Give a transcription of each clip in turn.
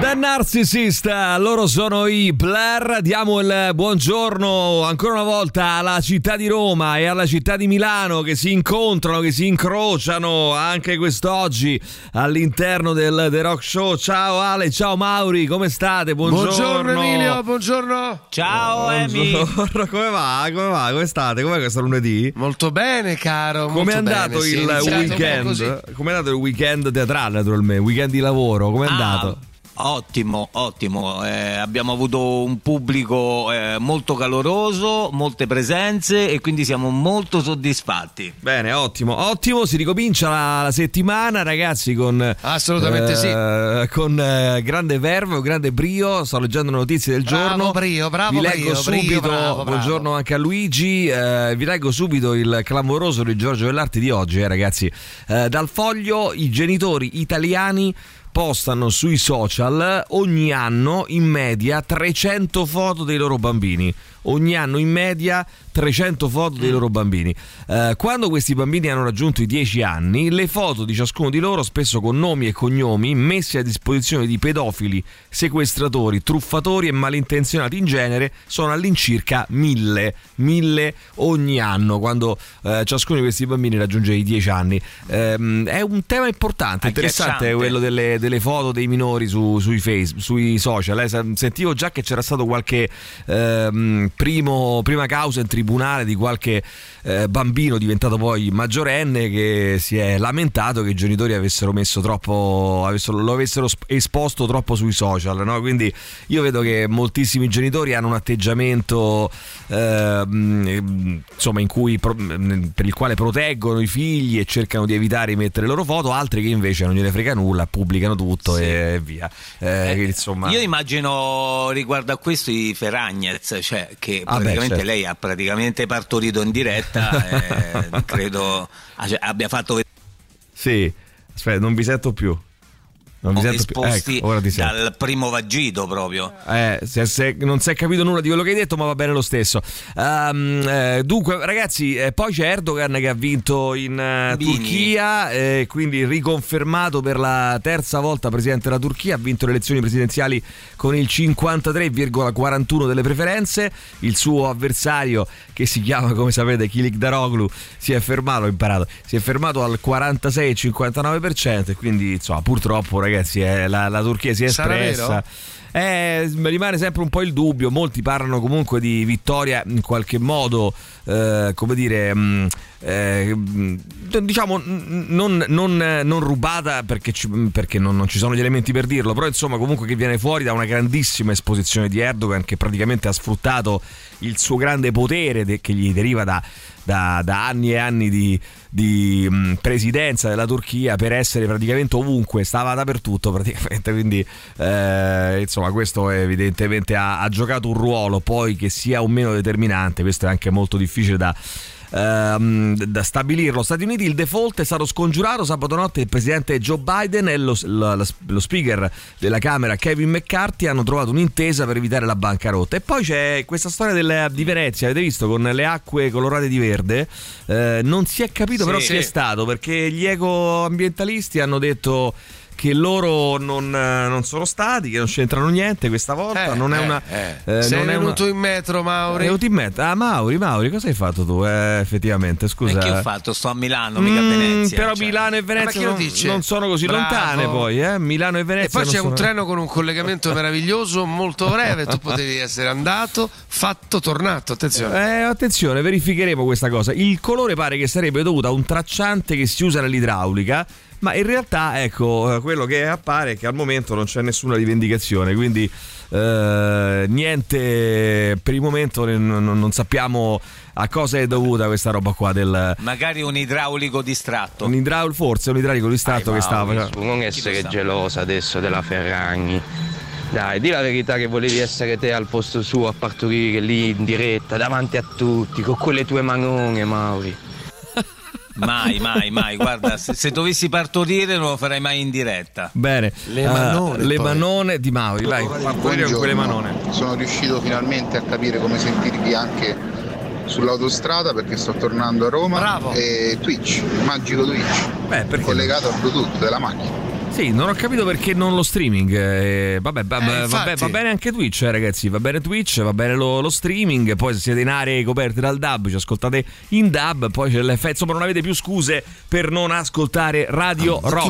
Da Narcissist, loro sono i Blair. Diamo il buongiorno ancora una volta alla città di Roma e alla città di Milano che si incontrano, che si incrociano anche quest'oggi all'interno del The Rock Show. Ciao Ale, ciao Mauri, come state? Buongiorno. Buongiorno Emilio, buongiorno. Ciao Emi. Buongiorno, come va? Come va? Come state? Com'è questo lunedì? Molto bene, caro. Come è andato bene, il così. weekend? Come è andato il weekend teatrale, naturalmente? Weekend di lavoro, come è Ah, andato? Ottimo, ottimo. Eh, abbiamo avuto un pubblico eh, molto caloroso, molte presenze e quindi siamo molto soddisfatti. Bene, ottimo, ottimo. Si ricomincia la, la settimana, ragazzi, con Assolutamente eh, Con eh, grande verve, grande brio. Sto leggendo le notizie del Bravo, giorno. Brio, bravo, Vi leggo Brio, subito. Brio, bravo, bravo. Buongiorno anche a Luigi. eh, vi leggo subito il clamoroso di Giorgio Vellarti di oggi, eh, ragazzi. Eh, dal foglio, i genitori italiani postano sui social ogni anno in media 300 foto dei loro bambini. Ogni anno in media 300 foto dei loro bambini. Eh, quando questi bambini hanno raggiunto i 10 anni, le foto di ciascuno di loro, spesso con nomi e cognomi, messe a disposizione di pedofili, sequestratori, truffatori e malintenzionati in genere, sono all'incirca mille. Mille ogni anno, quando eh, ciascuno di questi bambini raggiunge i 10 anni. Ehm, è un tema importante, interessante Agghiacciante. quello delle, delle foto dei minori su- sui, face, sui social. eh. Sentivo già che c'era stato qualche ehm, primo- prima causa in tribunale di qualche eh, bambino diventato poi maggiorenne che si è lamentato che i genitori avessero messo troppo, avessero- lo avessero sp- esposto troppo sui social. no? Quindi io vedo che moltissimi genitori hanno un atteggiamento ehm, insomma in cui per il quale proteggono i figli e cercano di evitare di mettere le loro foto, altri che invece non gliene frega nulla, pubblicano tutto Sì. e via. Eh, che insomma, Io immagino riguardo a questo i Ferragnez, cioè che Ah, beh, praticamente certo. lei ha praticamente partorito in diretta, eh, credo abbia fatto vedere sì, aspetta, non vi sento più. Non vi sento più. esposti Ecco, dal primo vagito proprio. Eh, se- se- non si è capito nulla di quello che hai detto, ma va bene lo stesso. Ehm, eh, dunque, ragazzi, eh, poi c'è Erdogan che ha vinto in Bini. Turchia, eh, quindi riconfermato per la terza volta presidente della Turchia. Ha vinto le elezioni presidenziali con il 53,41 delle preferenze. Il suo avversario, che si chiama, come sapete, Kilik Daroglu, si è fermato, ho imparato, si è fermato al 46,59%. E quindi, insomma, purtroppo, ragazzi, eh, la, la Turchia si è Sarà espressa. Eh, rimane sempre un po' il dubbio, molti parlano comunque di vittoria in qualche modo, eh, come dire, mh, eh, mh, diciamo non, non, non rubata perché, ci- perché non, non ci sono gli elementi per dirlo, però insomma comunque che viene fuori da una grandissima esposizione di Erdogan che praticamente ha sfruttato il suo grande potere de- che gli deriva da, da- da anni e anni di, di, mh, presidenza della Turchia per essere praticamente ovunque, stava dappertutto praticamente, quindi eh, insomma questo evidentemente ha, ha giocato un ruolo, poi che sia o meno determinante, questo è anche molto difficile da... ehm, da stabilirlo. Stati Uniti il default è stato scongiurato sabato notte il presidente Joe Biden e lo, lo- lo speaker della Camera Kevin McCarthy hanno trovato un'intesa per evitare la bancarotta. E poi c'è questa storia del- di Venezia, avete visto con le acque colorate di verde? Eh, non si è capito Sì. però chi è Sì. stato perché gli ecoambientalisti hanno detto che loro non, eh, non sono stati, che non c'entrano niente questa volta. Eh, non è eh, una. eh. eh, Sei non è una- venuto in metro, Mauri. è venuto in mezzo. Ah, Mauri, Mauri, cosa hai fatto tu? Eh, effettivamente, scusa. E che ho fatto? Sto a Milano, mica a Mm, Venezia. però cioè. Milano e Venezia non, non sono così Bravo. lontane poi, eh? Milano e Venezia. E poi c'è sono- un treno con un collegamento meraviglioso, molto breve. Tu potevi essere andato, fatto, tornato. Attenzione. Eh, attenzione, verificheremo questa cosa. Il colore pare che sarebbe dovuto a un tracciante che si usa nell'idraulica. Ma in realtà, ecco, quello che appare è che al momento non c'è nessuna rivendicazione, quindi eh, niente, per il momento non, non sappiamo a cosa è dovuta questa roba qua del... Magari un idraulico distratto. Un idraulico, forse un idraulico distratto che stava facendo. non essere lo sa? gelosa adesso della Ferragni. Dai, di la verità che volevi essere te al posto suo a partorire lì in diretta, davanti a tutti, con quelle tue manone, Mauri. Mai, mai, mai. Guarda, se, se dovessi partorire non lo farei mai in diretta. Bene, Le manone, le poi. manone di Mauri, vai, partorire con quelle manone. Sono riuscito finalmente a capire come sentirvi anche sull'autostrada perché sto tornando a Roma Bravo. e Twitch, magico Twitch, Beh, perché? collegato al Bluetooth della macchina. Sì, non ho capito perché non lo streaming. eh, vabbè, va, Eh, vabbè, va bene anche Twitch, eh, ragazzi. Va bene Twitch, va bene lo, lo streaming. Poi se siete in aree coperte dal DAB, ci ascoltate in DAB. Poi c'è l'effetto. Insomma, non avete più scuse per non ascoltare Radio Rock.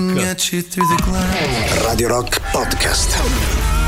Radio Rock Podcast.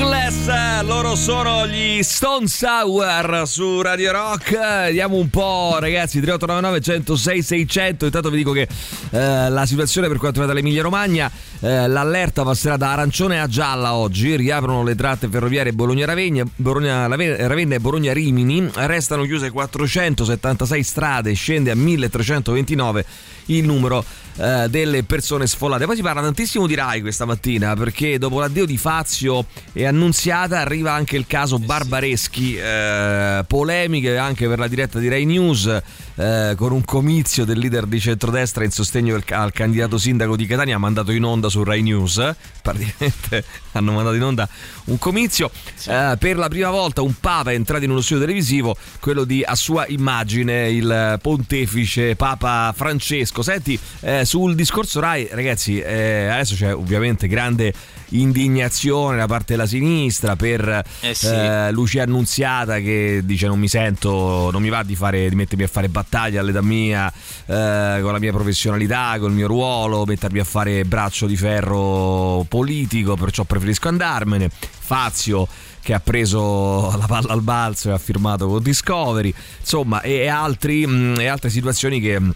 Rugless, loro sono gli Stone Sour su Radio Rock. Vediamo un po', ragazzi. 3899 106 600. Intanto vi dico che eh, la situazione per quanto riguarda l'Emilia Romagna, eh, l'allerta passerà da arancione a gialla oggi. Riaprono le tratte ferroviarie Bologna-Ravegna, Bologna-Ravenna e Bologna-Rimini. Restano chiuse 476 strade, scende a 1329 il numero eh, delle persone sfollate. Poi si parla tantissimo di Rai questa mattina perché dopo l'addio di Fazio e Annunziata arriva anche il caso Barbareschi, eh, polemiche anche per la diretta di Rai News eh, con un comizio del leader di centrodestra in sostegno al, al candidato sindaco di Catania, mandato in onda su Rai News, praticamente hanno mandato in onda un comizio. Eh, per la prima volta un papa è entrato in uno studio televisivo, quello di a sua immagine il pontefice Papa Francesco. Senti, eh, sul discorso Rai, ragazzi, eh, adesso c'è ovviamente grande indignazione da parte della sinistra per Eh sì. eh, Lucia Annunziata che dice non mi sento, non mi va di, fare, di mettermi a fare battaglia all'età mia eh, con la mia professionalità, col mio ruolo, mettermi a fare braccio di ferro politico, perciò preferisco andarmene. Fazio che ha preso la palla al balzo e ha firmato con Discovery, insomma, e, e altri, mh, e altre situazioni che mh,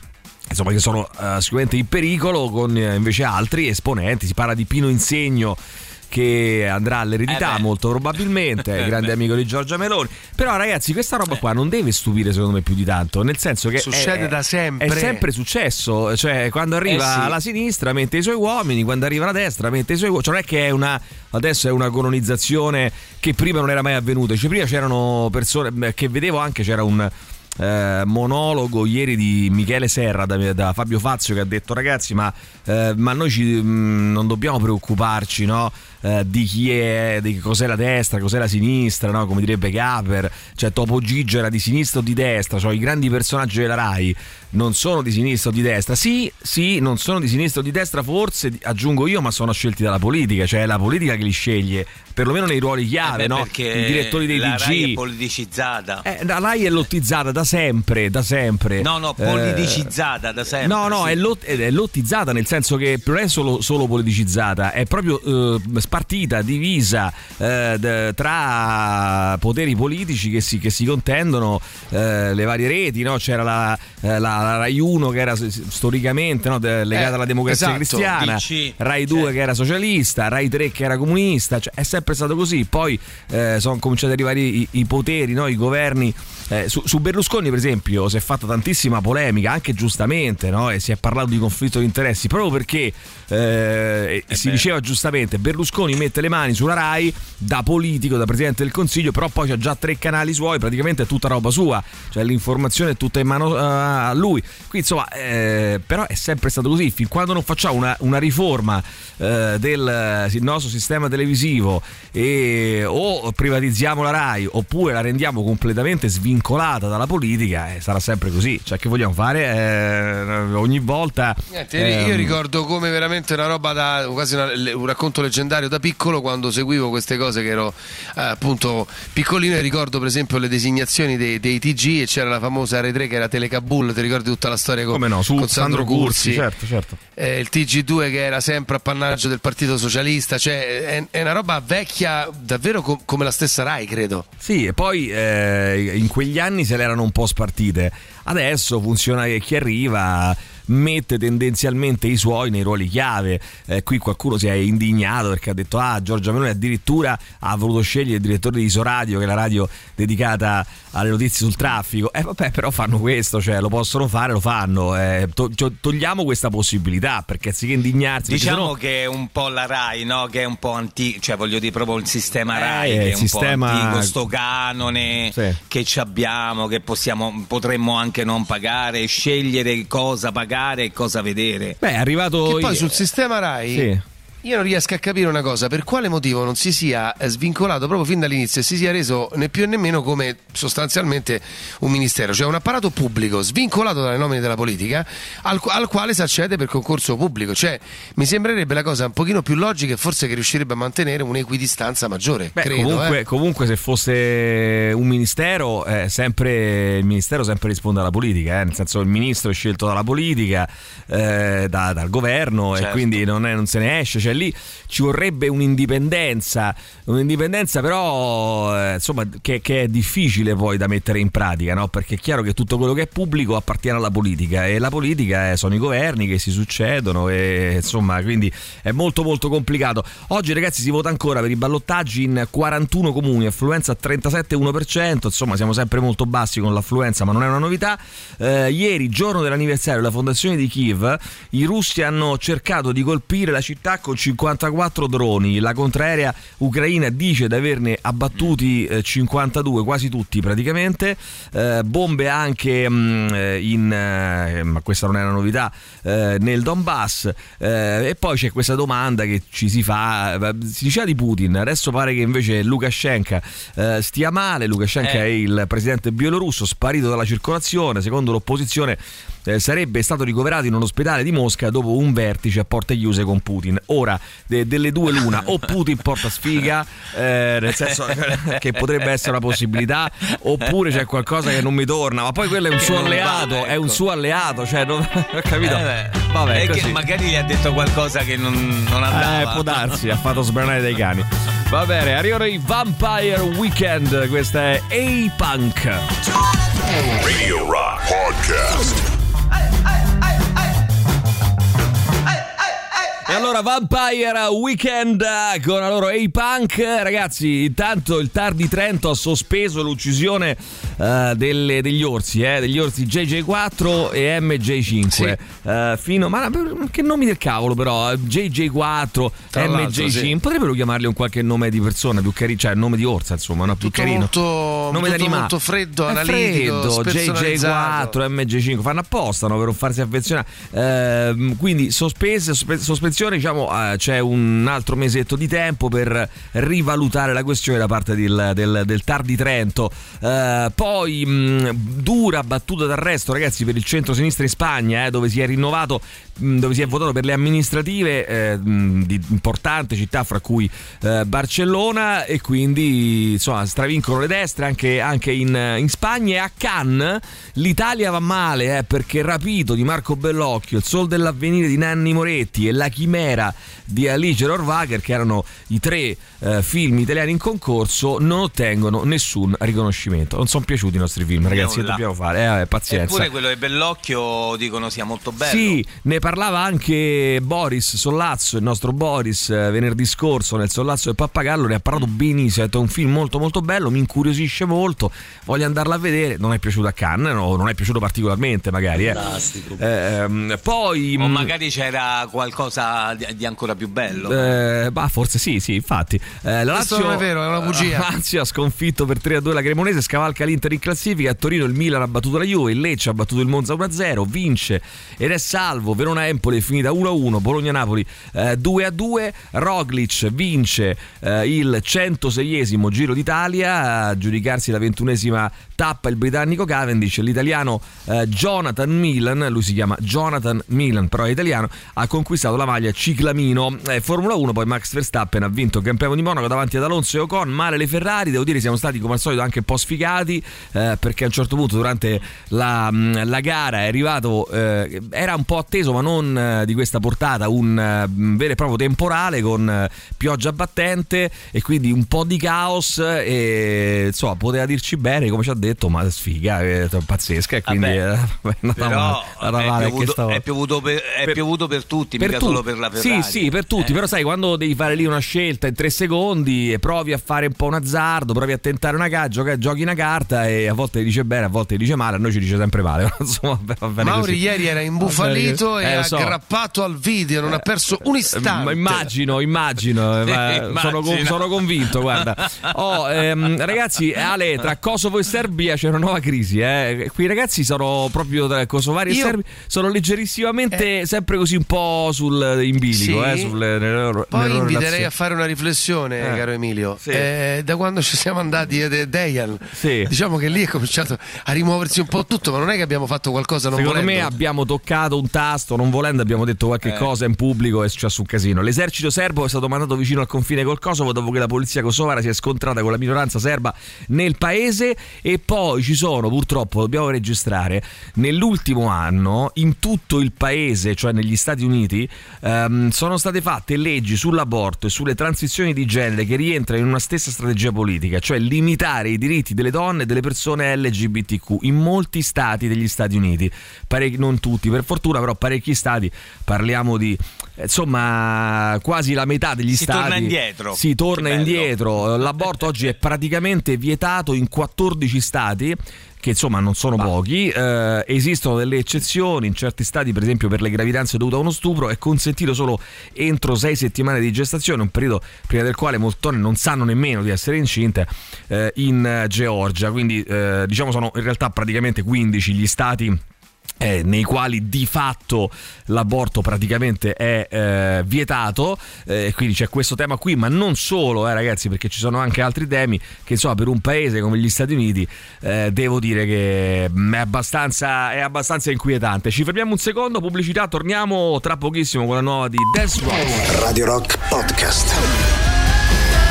insomma, che sono eh, sicuramente in pericolo con eh, invece altri esponenti. Si parla di Pino Insegno che andrà all'eredità Eh molto probabilmente, Eh grande beh. amico di Giorgia Meloni. Però ragazzi, questa roba qua non deve stupire secondo me più di tanto, nel senso che Succede è, da sempre. È sempre successo, cioè quando arriva Eh sì. la sinistra mette i suoi uomini, quando arriva la destra mette i suoi uomini, cioè non è che è una adesso è una colonizzazione che prima non era mai avvenuta, cioè prima c'erano persone che vedevo anche c'era un eh, monologo ieri di Michele Serra da, da Fabio Fazio che ha detto ragazzi ma, eh, ma noi ci, mh, non dobbiamo preoccuparci no? Eh, di chi è di cos'è la destra cos'è la sinistra no? come direbbe Gaper cioè Topo Gigio era di sinistra o di destra cioè i grandi personaggi della RAI non sono di sinistra o di destra sì sì non sono di sinistra o di destra forse aggiungo io ma sono scelti dalla politica cioè è la politica che li sceglie perlomeno nei ruoli chiave Eh beh, no? i direttori dei la TG Rai è politicizzata. eh, la Rai è lottizzata da sempre, da sempre. No, no, Eh, politicizzata da sempre. No, no, sì. è, lot- è lottizzata nel senso che non è solo, solo politicizzata, è proprio eh, spartita, divisa eh, tra poteri politici che si, che si contendono eh, le varie reti. No? C'era la, eh, la- la Rai 1 che era storicamente no, legata Eh, alla democrazia esatto, cristiana, DC, Rai 2 certo. che era socialista, Rai 3 che era comunista, cioè, è sempre stato così. Poi eh, sono cominciati ad arrivare i, i poteri, no? i governi. Eh, su, su Berlusconi, per esempio, si è fatta tantissima polemica, anche giustamente, no? e si è parlato di conflitto di interessi proprio perché eh, si beh. diceva giustamente Berlusconi mette le mani sulla Rai da politico, da presidente del consiglio, però poi c'ha già tre canali suoi, praticamente è tutta roba sua, cioè l'informazione è tutta in mano eh, a lui. Quindi insomma, eh, però è sempre stato così, fin quando non facciamo una, una riforma eh, del eh, nostro sistema televisivo e o privatizziamo la Rai oppure la rendiamo completamente svincolata dalla politica, eh, sarà sempre così. Cioè, che vogliamo fare? Eh, ogni volta. Niente, io ehm, ricordo come veramente una roba da quasi una- un racconto leggendario da piccolo quando seguivo queste cose che ero eh, appunto piccolino e ricordo per esempio le designazioni dei, dei TG e c'era la famosa R3 che era Telecabul, ti ricordi tutta la storia con, Come no, con Sandro Cursi, certo, certo. eh, il TG2 che era sempre appannaggio del Partito Socialista, cioè è, è una roba vecchia davvero co- come la stessa Rai credo. Sì, e poi eh, in quegli anni se le erano un po' spartite. Adesso funziona che chi arriva mette tendenzialmente i suoi nei ruoli chiave. Eh, qui qualcuno si è indignato perché ha detto ah Giorgia Meloni addirittura ha voluto scegliere il direttore di Isoradio che è la radio dedicata alle notizie sul traffico. Eh vabbè però fanno questo, cioè lo possono fare, lo fanno. Eh, to- togliamo questa possibilità perché anziché indignarsi... Diciamo sennò... che è un po' la RAI, no? Che è un po' antico, cioè voglio dire proprio il sistema RAI Eh, che è il un sistema- po' antico, sto canone Sì. che ci abbiamo, che possiamo, potremmo anche non pagare, scegliere cosa pagare e cosa vedere. Beh, è arrivato... Che poi sul sistema Rai Sì. Io non riesco a capire una cosa, per quale motivo non si sia eh, svincolato proprio fin dall'inizio e si sia reso né più né meno come sostanzialmente un ministero, cioè un apparato pubblico svincolato dalle nomine della politica al, al quale si accede per concorso pubblico. Cioè, mi sembrerebbe la cosa un pochino più logica e forse che riuscirebbe a mantenere un'equidistanza maggiore. Beh, credo, comunque, eh. comunque se fosse un ministero, eh, sempre, il ministero sempre risponde alla politica, eh, nel senso il ministro è scelto dalla politica, eh, da- dal governo e Certo. quindi non, è- non se ne esce, cioè lì ci vorrebbe un'indipendenza, un'indipendenza però eh, insomma che, che è difficile poi da mettere in pratica, no? perché è chiaro che tutto quello che è pubblico appartiene alla politica e la politica eh, sono i governi che si succedono e insomma quindi è molto molto complicato. Oggi ragazzi si vota ancora per i ballottaggi in 41 comuni, affluenza 37,1%, insomma siamo sempre molto bassi con l'affluenza ma non è una novità. Eh, ieri, giorno dell'anniversario della fondazione di Kiev, i russi hanno cercato di colpire la città con 54 droni, la contraerea ucraina dice di averne abbattuti eh, 52, quasi tutti praticamente, Eh, bombe anche mm, eh, in, eh, ma questa non è una novità, eh, nel Donbass. Eh, e poi c'è questa domanda che ci si fa, eh, si diceva di Putin, adesso pare che invece Lukashenko eh, stia male, Lukashenko Eh. è il presidente bielorusso sparito dalla circolazione, secondo l'opposizione eh, sarebbe stato ricoverato in un ospedale di Mosca dopo un vertice a porte chiuse con Putin. Ora, de- delle due l'una, o Putin porta sfiga, eh, nel senso che potrebbe essere una possibilità, oppure c'è qualcosa che non mi torna, ma poi quello è un suo non va, alleato, è un ecco. suo alleato, cioè non ho capito. Eh beh, Vabbè, è che magari gli ha detto qualcosa che non, non andava. Eh, può darsi, ha fatto sbranare dai cani. Va bene, arrivano i Vampire Weekend, questa è A-Punk. Radio Rock Podcast. Allora Vampire Weekend con la loro A-Punk. Ragazzi, intanto il TAR di Trento ha sospeso l'uccisione eh, delle- degli orsi eh, Degli orsi JJ4 e MJ5 Sì. Eh, fino, Ma che nomi del cavolo però eh, JJ4, Tra l'altro, MJ5 sì. Potrebbero chiamarli un qualche nome di persona più carino Cioè nome di orsa insomma, no? più Tutto carino molto- Nome tutto molto freddo, analitico, freddo, spersonalizzato. JJ4 MG5 fanno apposta no, per non farsi affezionare Ehm, quindi sospese sospe- sospensione diciamo c'è un altro mesetto di tempo per rivalutare la questione da parte del, del, del TAR di Trento Eh, poi mh, dura battuta d'arresto ragazzi per il centro-sinistra in Spagna eh, dove si è rinnovato mh, dove si è votato per le amministrative eh, mh, di importante città fra cui eh, Barcellona e quindi insomma stravincono le destre anche, anche in, in Spagna. E a Cannes l'Italia va male eh, perché Rapito di Marco Bellocchio, Il Sol dell'Avvenire di Nanni Moretti e La Chimera di Alice Rohrwacher che erano i tre eh, film italiani in concorso non ottengono nessun riconoscimento. Non sono piaciuti i nostri film ragazzi che Nulla. dobbiamo fare eh, vabbè, pazienza Eppure quello di Bellocchio dicono sia molto bello. sì, ne parlava anche Boris Sollazzo, il nostro Boris, eh, venerdì scorso nel Sollazzo del Pappagallo, ne ha parlato benissimo, ha detto è un film molto molto bello, mi incuriosisce molto, voglio andarla a vedere, non è piaciuto a Cannes, no, non è piaciuto particolarmente magari. Eh. Ehm, poi... O mh, magari c'era qualcosa di, di ancora più bello. eh, bah, forse sì, sì, infatti. Eh, la Questo Lazio, non è vero, è una bugia. La Lazio ha sconfitto per 3-2 la Cremonese, scavalca l'Inter in classifica. A Torino il Milan ha battuto la Juve, il Lecce ha battuto il Monza 1-0, vince ed è salvo. Verona-Empoli è finita 1-1, Bologna-Napoli eh, 2-2. Roglic vince eh, il 106esimo Giro d'Italia, a giudicarsi la ventunesima tappa il britannico Cavendish, l'italiano eh, Jonathan Milan, lui si chiama Jonathan Milan, però è italiano, ha conquistato la maglia ciclamino. Eh, Formula 1, poi Max Verstappen ha vinto il Premio di Monaco davanti ad Alonso e Ocon, male le Ferrari, devo dire siamo stati come al solito anche un po' sfigati eh, perché a un certo punto durante la, mh, la gara è arrivato, eh, era un po' atteso ma non eh, di questa portata, un eh, vero e proprio temporale con eh, pioggia battente e quindi un po' di caos e insomma poteva dirci bene come ci ha detto ma sfiga, è pazzesca e quindi Vabbè, eh, è male, piovuto, stavolta. è piovuto per, è Per- piovuto per tutti, per mica tu- solo per la Ferrari. Sì, sì, per tutti, Eh. però sai, quando devi fare lì una scelta in tre secondi e provi a fare un po' un azzardo, provi a tentare una carta, giochi, giochi una carta e a volte dice bene, a volte dice male, a noi ci dice sempre male. Insomma, Mauri così. ieri era imbufalito Eh, e lo so. aggrappato al video, non ha perso un Eh, istante. ma immagino, immagino, eh, ma Immagina. sono, sono convinto. Guarda, Oh, ehm, ragazzi, Ale, tra Kosovo e Serbia c'è una nuova crisi. Eh. Qui i ragazzi sono proprio tra kosovari e Io- serbi, sono leggerissimamente sempre così un po' sul in bilico. Sì. Eh, sul, nelle Poi nelle inviterei relazioni. a fare una riflessione, Eh, caro Emilio. sì. Eh, da quando ci siamo andati ed è Deian, Sì. diciamo che lì è cominciato a rimuoversi un po' tutto, ma non è che abbiamo fatto qualcosa non Secondo volendo. me abbiamo toccato un tasto, non volendo abbiamo detto qualche Eh. cosa in pubblico e è successo un casino. L'esercito serbo è stato mandato vicino al confine col Kosovo dopo che la polizia kosovara si è scontrata con la minoranza serba nel paese e poi ci sono purtroppo, dobbiamo registrare, nell'ultimo anno in tutto il paese, cioè negli Stati Uniti, ehm, sono state fatte leggi sull'aborto e sulle transizioni di genere che rientrano in una stessa strategia politica, cioè limitare i diritti delle donne e delle persone LGBTQ in molti stati degli Stati Uniti, Parecchi- non tutti per fortuna, però parecchi stati, parliamo di insomma quasi la metà degli Si stati. torna indietro. Si torna indietro, l'aborto oggi è praticamente vietato in 14 stati che insomma non sono pochi, eh, esistono delle eccezioni, in certi stati per esempio per le gravidanze dovute a uno stupro è consentito solo entro sei settimane di gestazione, un periodo prima del quale molte donne non sanno nemmeno di essere incinte eh, in Georgia, quindi eh, diciamo sono in realtà praticamente 15 gli stati eh, nei quali di fatto l'aborto praticamente è eh, vietato. Eh, quindi c'è questo tema qui ma non solo eh, ragazzi perché ci sono anche altri temi che insomma per un paese come gli Stati Uniti eh, devo dire che mm, è abbastanza, è abbastanza inquietante. Ci fermiamo un secondo pubblicità torniamo tra pochissimo con la nuova di Dance Rock. Radio Rock Podcast.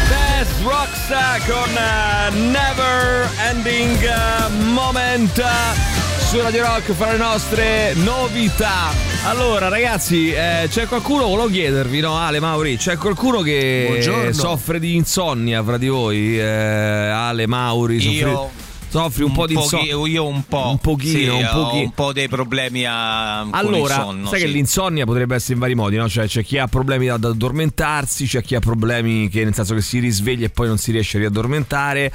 Death Rocks con eh, Never Ending eh, Moment. eh, su Radio Rock fra le nostre novità. Allora, ragazzi, eh, c'è qualcuno, volevo chiedervi, no, Ale Mauri, c'è qualcuno che Buongiorno. soffre di insonnia fra di voi? Eh, Ale Mauri, soffri, Io soffri un, po' di pochi- insonnia? Io un po'. Un pochino, sì, un ho pochino. un po' dei problemi a, Allora, sonno, sai sì. che l'insonnia potrebbe essere in vari modi, no? Cioè, c'è chi ha problemi ad addormentarsi, c'è chi ha problemi che nel senso che si risveglia e poi non si riesce a riaddormentare.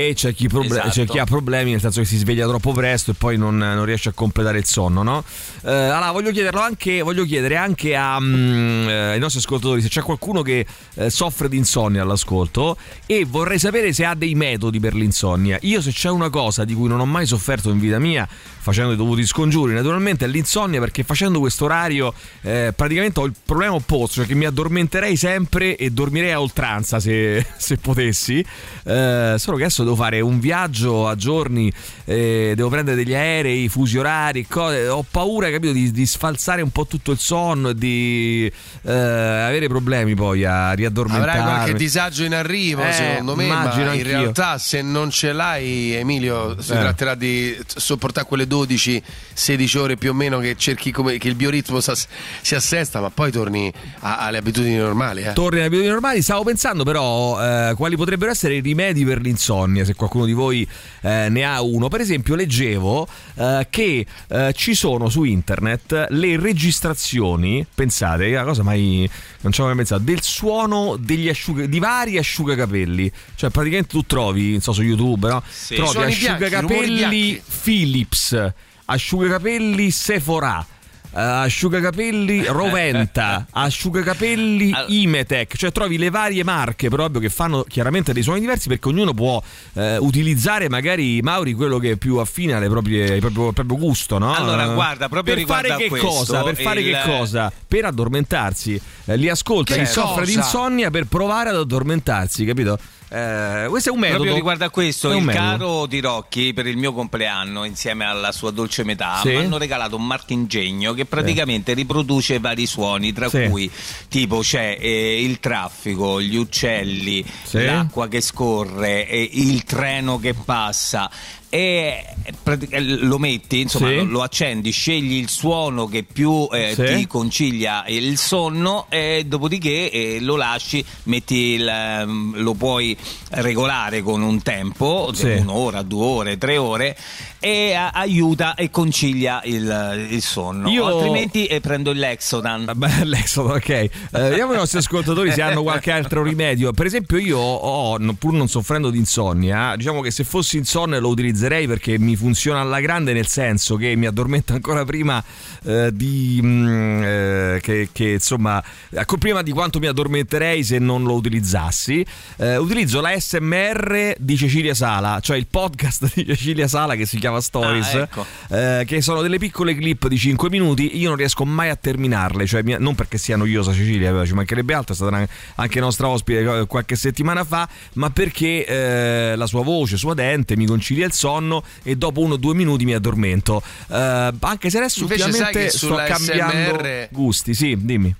E c'è chi, proble- Esatto. c'è chi ha problemi nel senso che si sveglia troppo presto e poi non, non riesce a completare il sonno, no? Eh, allora, voglio, chiederlo anche, voglio chiedere anche a, eh, ai nostri ascoltatori se c'è qualcuno che eh, soffre di insonnia all'ascolto e vorrei sapere se ha dei metodi per l'insonnia. Io se c'è una cosa di cui non ho mai sofferto in vita mia, facendo i dovuti scongiuri, naturalmente è l'insonnia perché facendo questo orario eh, praticamente ho il problema opposto, cioè che mi addormenterei sempre e dormirei a oltranza se, se potessi. Eh, solo che adesso devo fare un viaggio a giorni, eh, devo prendere degli aerei, fusi orari, cose. ho paura capito, di, di sfalsare un po' tutto il sonno e di eh, avere problemi poi a riaddormentarmi. Avrai qualche disagio in arrivo, Eh, secondo me, ma in anch'io. realtà se non ce l'hai, Emilio, si Eh. tratterà di sopportare quelle 12-16 ore più o meno che cerchi come che il bioritmo si assesta, ma poi torni a- alle abitudini normali. Eh. Torni alle abitudini normali. Stavo pensando, però, eh, quali potrebbero essere i rimedi per l'insonnia, se qualcuno di voi eh, ne ha uno. Per esempio, leggevo eh, che eh, ci sono su internet le registrazioni, pensate, una cosa mai non ci avevo mai pensato, del suono degli asciuga, di vari asciugacapelli. Cioè, praticamente tu trovi, non so, su YouTube, no? Sì. Trovi asciugacapelli bianchi. Philips, asciugacapelli Sephora. Eh, asciugacapelli Roventa, asciugacapelli Imetec, cioè trovi le varie marche, però ovvio che fanno chiaramente dei suoni diversi perché ognuno può eh, utilizzare magari Mauri quello che è più affine alle proprie, al proprio, proprio gusto, no? Allora, guarda, proprio per fare che questo, cosa? Per fare il- che cosa? Per addormentarsi. Eh, li ascolta Che chi soffre di insonnia per provare ad addormentarsi, capito? Eh, questo è un metodo. Proprio riguardo a questo, il metodo. caro di Rocchi per il mio compleanno, insieme alla sua dolce metà, Sì. mi hanno regalato un marchingegno che praticamente riproduce vari suoni, tra Sì. cui tipo c'è eh, il traffico, gli uccelli, Sì. l'acqua che scorre, eh, il treno che passa. E eh, lo metti, insomma, Sì. lo, accendi, scegli il suono che più eh, Sì. ti concilia il sonno e dopodiché eh, lo lasci, metti il, ehm, lo puoi regolare con un tempo, Sì. un'ora, due ore, tre ore e a- aiuta e concilia il, il sonno. Io- Altrimenti eh, prendo il Lexodan. Vabbè, Lexodan, ok. Eh, vediamo i nostri ascoltatori se hanno qualche altro rimedio. Per esempio, io ho, pur non soffrendo di insonnia, diciamo che se fossi insonne lo utilizzerei perché mi funziona alla grande, nel senso che mi addormento ancora prima eh, di. mm, eh, che, che, insomma, ecco, prima di quanto mi addormenterei se non lo utilizzassi. Eh, utilizzo la SMR di Cecilia Sala, cioè il podcast di Cecilia Sala che si chiama Stories Ah, ecco. eh, che sono delle piccole clip di 5 minuti. Io non riesco mai a terminarle, cioè mi- non perché sia noiosa Cecilia, ci mancherebbe altro, è stata anche nostra ospite eh, qualche settimana fa, ma perché eh, la sua voce suadente mi concilia il sonno e dopo uno o due minuti mi addormento. Eh, anche se adesso Invece ultimamente sto cambiando SMR gusti, sì, dimmi.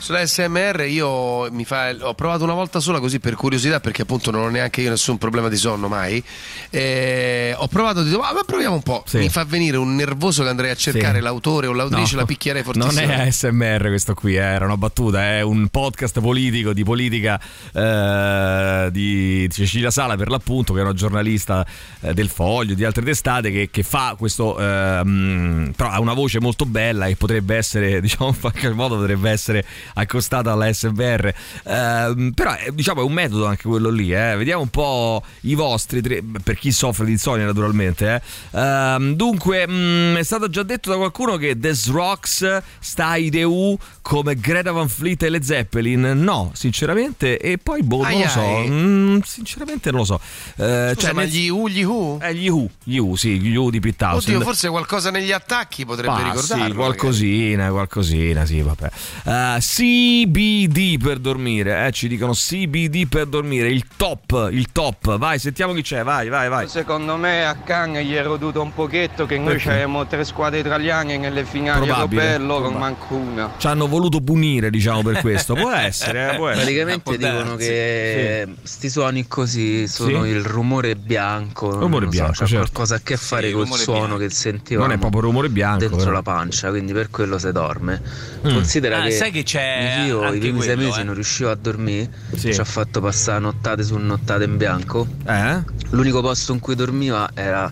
Sulla SMR io mi fa, ho provato una volta sola così per curiosità perché appunto non ho neanche io nessun problema di sonno mai. Eh, ho provato, detto "Ah, ma proviamo un po'. Sì. Mi fa venire un nervoso che andrei a cercare Sì. l'autore o l'autrice, No, la picchierei fortissimo. Non è ASMR questo qui, eh, era una battuta, è un podcast politico di politica eh, di Cecilia Sala per l'appunto, che è una giornalista eh, del Foglio, di altre testate, che, che fa questo, ehm, però ha una voce molto bella e potrebbe essere, diciamo in qualche modo potrebbe essere accostata alla SMR. Ehm, però eh, diciamo è un metodo anche quello lì, eh. vediamo un po' i vostri, tre- per chi soffre di insonnia naturalmente. eh. Ehm, dunque, mh, è stato già detto da qualcuno che The Rocks sta ai DU come Greta Van Fleet e le Zeppelin. No, sinceramente, e poi boh, non lo so. Mm, sinceramente non lo so. Eh, Scusa, cioè, ma nel- gli U, gli U? eh, gli U, gli U, sì, gli U di Townsend. Oddio, forse qualcosa negli attacchi potrebbe Ah, ricordarlo. Sì, qualcosina, qualcosina, sì, vabbè. Eh, CBD per dormire, eh, ci dicono CBD per dormire, il top, il top. Vai, sentiamo chi c'è, vai, vai, vai. Secondo me a Cannes gli è roduto un pochetto che noi Perché? avevamo tre squadre italiane nelle finali Probabile, europee e loro manco una. Ci hanno voluto punire, diciamo, per questo. Può essere, eh, può essere. Praticamente Può dicono darsi. che sti suoni così sono Sì. il rumore bianco. non Rumore so, bianco, c'ha certo. qualcosa a che fare il col suono bianco. che sentivamo. Non è proprio rumore bianco. dentro però. la pancia, quindi per quello si dorme. Mm. Considera Ah, che sai che c'è figlio anche i primi sei quello, mesi eh. non riusciva a dormire, Sì. ci ha fatto passare nottate su nottate in bianco. Eh? L'unico posto in cui dormiva era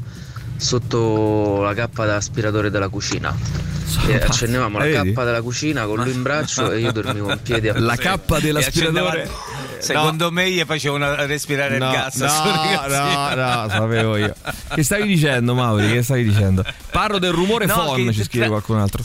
sotto la cappa da aspiratore della cucina. E accendevamo la Eh, cappa della cucina con lui in braccio e io dormivo in piedi a La Sì. cappa dell'aspiratore. Secondo me gli facevano respirare No, il gas. no, no, no, sapevo io. Che stavi dicendo, Mauri? Che stavi dicendo? Parlo del rumore No, phon, che- ci scrive tra- qualcun altro.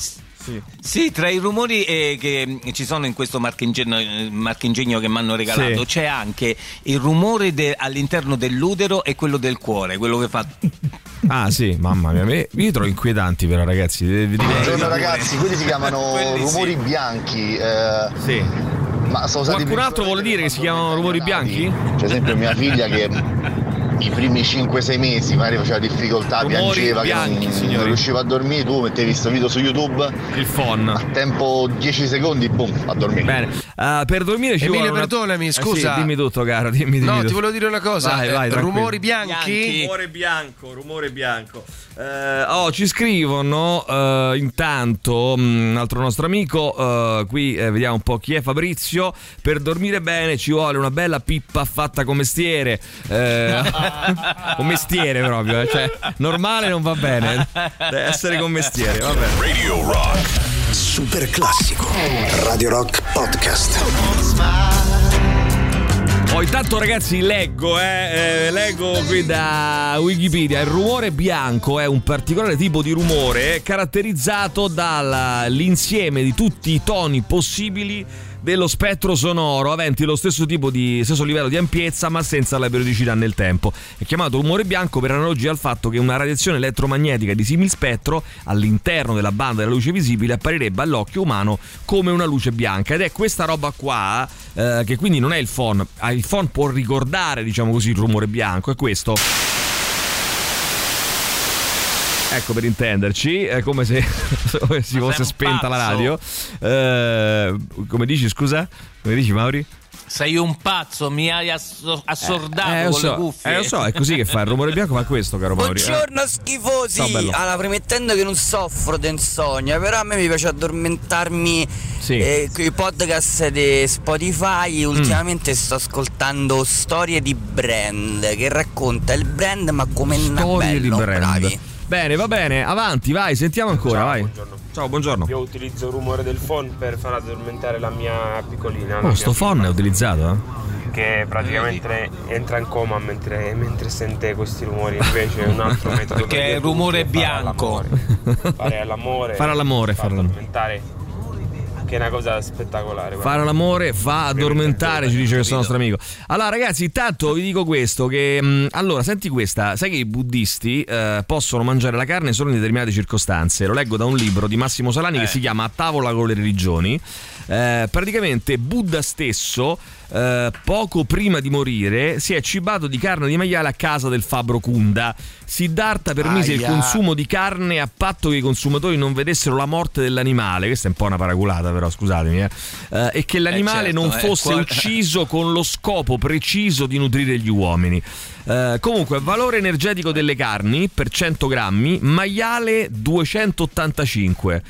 Sì, tra i rumori eh, che mm, ci sono in questo marchingegno, eh, marchingegno che mi hanno regalato, Sì. c'è anche il rumore de- all'interno dell'utero e quello del cuore, quello che fa. Ah, sì, mamma mia, io li trovo inquietanti, però, ragazzi. dico- Buongiorno ragazzi, quelli si chiamano Quelli sì. rumori bianchi. eh, Sì. ma sono Qualcun altro vuole dire che si chiamano rumori bianchi? Per esempio mia figlia che i primi 5-6 mesi magari faceva difficoltà, Rumori piangeva, che bianchi, non, non riusciva a dormire, tu mettevi questo video su YouTube, Il phon. a tempo 10 secondi, boom, a dormire. Bene, Ah, per dormire ci Emilio, vuole una- perdonami, Eh sì, scusa. dimmi tutto, caro, dimmi, dimmi No, tutto. ti volevo dire una cosa. Vai, eh, vai, tranquillo. rumori bianchi. Bianchi. Rumore bianco, rumore bianco. Eh, oh, ci scrivono eh, intanto mm, un altro nostro amico. eh, qui eh, vediamo un po' chi è Fabrizio. Per dormire bene ci vuole una bella pippa fatta con mestiere. Eh, con mestiere proprio, eh, cioè normale non va bene. Deve essere con mestiere, vabbè. Radio Rock. Super classico. Radio Rock Podcast. Oh, intanto ragazzi leggo, eh, eh, leggo qui da Wikipedia, il rumore bianco è un particolare tipo di rumore caratterizzato dall'insieme di tutti i toni possibili dello spettro sonoro aventi lo stesso tipo di stesso livello di ampiezza ma senza la periodicità nel tempo. È chiamato rumore bianco per analogia al fatto che una radiazione elettromagnetica di simil spettro all'interno della banda della luce visibile apparirebbe all'occhio umano come una luce bianca ed è questa roba qua eh, che quindi non è il phon, ah, il phon può ricordare diciamo così il rumore bianco, è questo. Ecco per intenderci, è come se come si Ma fosse spenta la radio. Eh, come dici, scusa? Come dici, Mauri? Sei un pazzo, mi hai asso- assordato Eh, lo con le so, cuffie. eh, lo so, è così che fa il rumore bianco, ma questo, caro Mauri. eh. Buongiorno schifosi! Ciao, bello. Allora, premettendo che non soffro di insonnia, però a me mi piace addormentarmi Sì. eh, con i podcast di Spotify. Ultimamente sto ascoltando storie di brand che racconta il brand, ma come Storie di brand. bravi. Bene, va bene, avanti, vai, sentiamo ancora, Ciao, vai. buongiorno. Ciao, buongiorno. Io utilizzo il rumore del phone per far addormentare la mia piccolina. Oh, mia sto phon è utilizzato, eh? Che praticamente entra in coma mentre, mentre sente questi rumori. Invece è un altro metodo. Perché è gli rumore è fare bianco. all'amore. Fare all'amore. Fare all'amore, far fare all'amore. addormentare. Che è una cosa spettacolare. guarda. Fare l'amore fa addormentare, ci dice questo nostro amico. Allora, ragazzi, intanto vi dico questo: che mh, allora, senti questa, sai che i buddisti eh, possono mangiare la carne solo in determinate circostanze. Lo leggo da un libro di Massimo Salani che si chiama A tavola con le religioni. Eh, praticamente Buddha stesso. Eh, poco prima di morire si è cibato di carne di maiale a casa del fabbro Kunda. Siddhartha permise il Aia. consumo di carne a patto che i consumatori non vedessero la morte dell'animale. Questa è un po' una paraculata, però scusatemi. eh. Eh, e che l'animale certo, non eh, fosse qua- ucciso con lo scopo preciso di nutrire gli uomini. Eh, comunque, valore energetico delle carni per 100 grammi: maiale 285,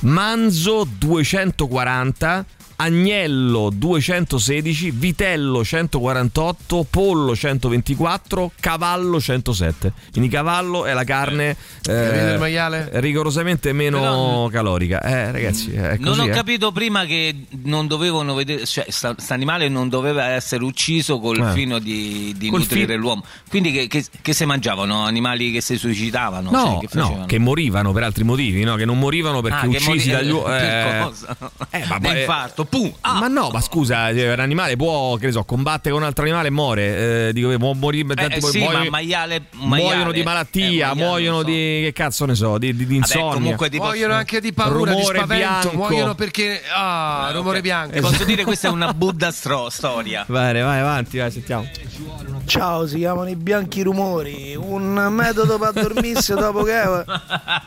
manzo 240. Agnello 216, vitello 148, pollo 124, cavallo 107. Quindi cavallo è la carne eh, il maiale? rigorosamente meno Però- calorica. Eh, ragazzi, è Non così, ho eh. capito prima che non dovevano vedere, cioè sta, animale non doveva essere ucciso col Eh. fino di, di Col nutrire fi- l'uomo. Quindi che, che, che se mangiavano? Animali che si suicidavano? No, Cioè, che no, che morivano per altri motivi, no? Che non morivano perché Ah, uccisi mori- dagli uomini. cosa? Eh, ma poi- L'infarto, pum! Ah! Ma no, ma scusa, eh, un animale può, che ne so, combattere con un altro animale e muore. Eh, dico, può morire, Eh, tanti eh, poi sì, muoiono- ma maiale, maiale muoiono di eh, malattia, maiale, muoiono so. di che cazzo ne so, di, di, di Vabbè, insonnia. comunque ti Muoiono posso, anche di paura, Rumore di spavento, bianco. muoiono perché... Ah, Ah, rumore bianco. ti posso dire questa è una Buddha stro- storia. Vai, vai avanti, vai, sentiamo. Ciao, si chiamano i bianchi rumori, un metodo per dormirsi dopo che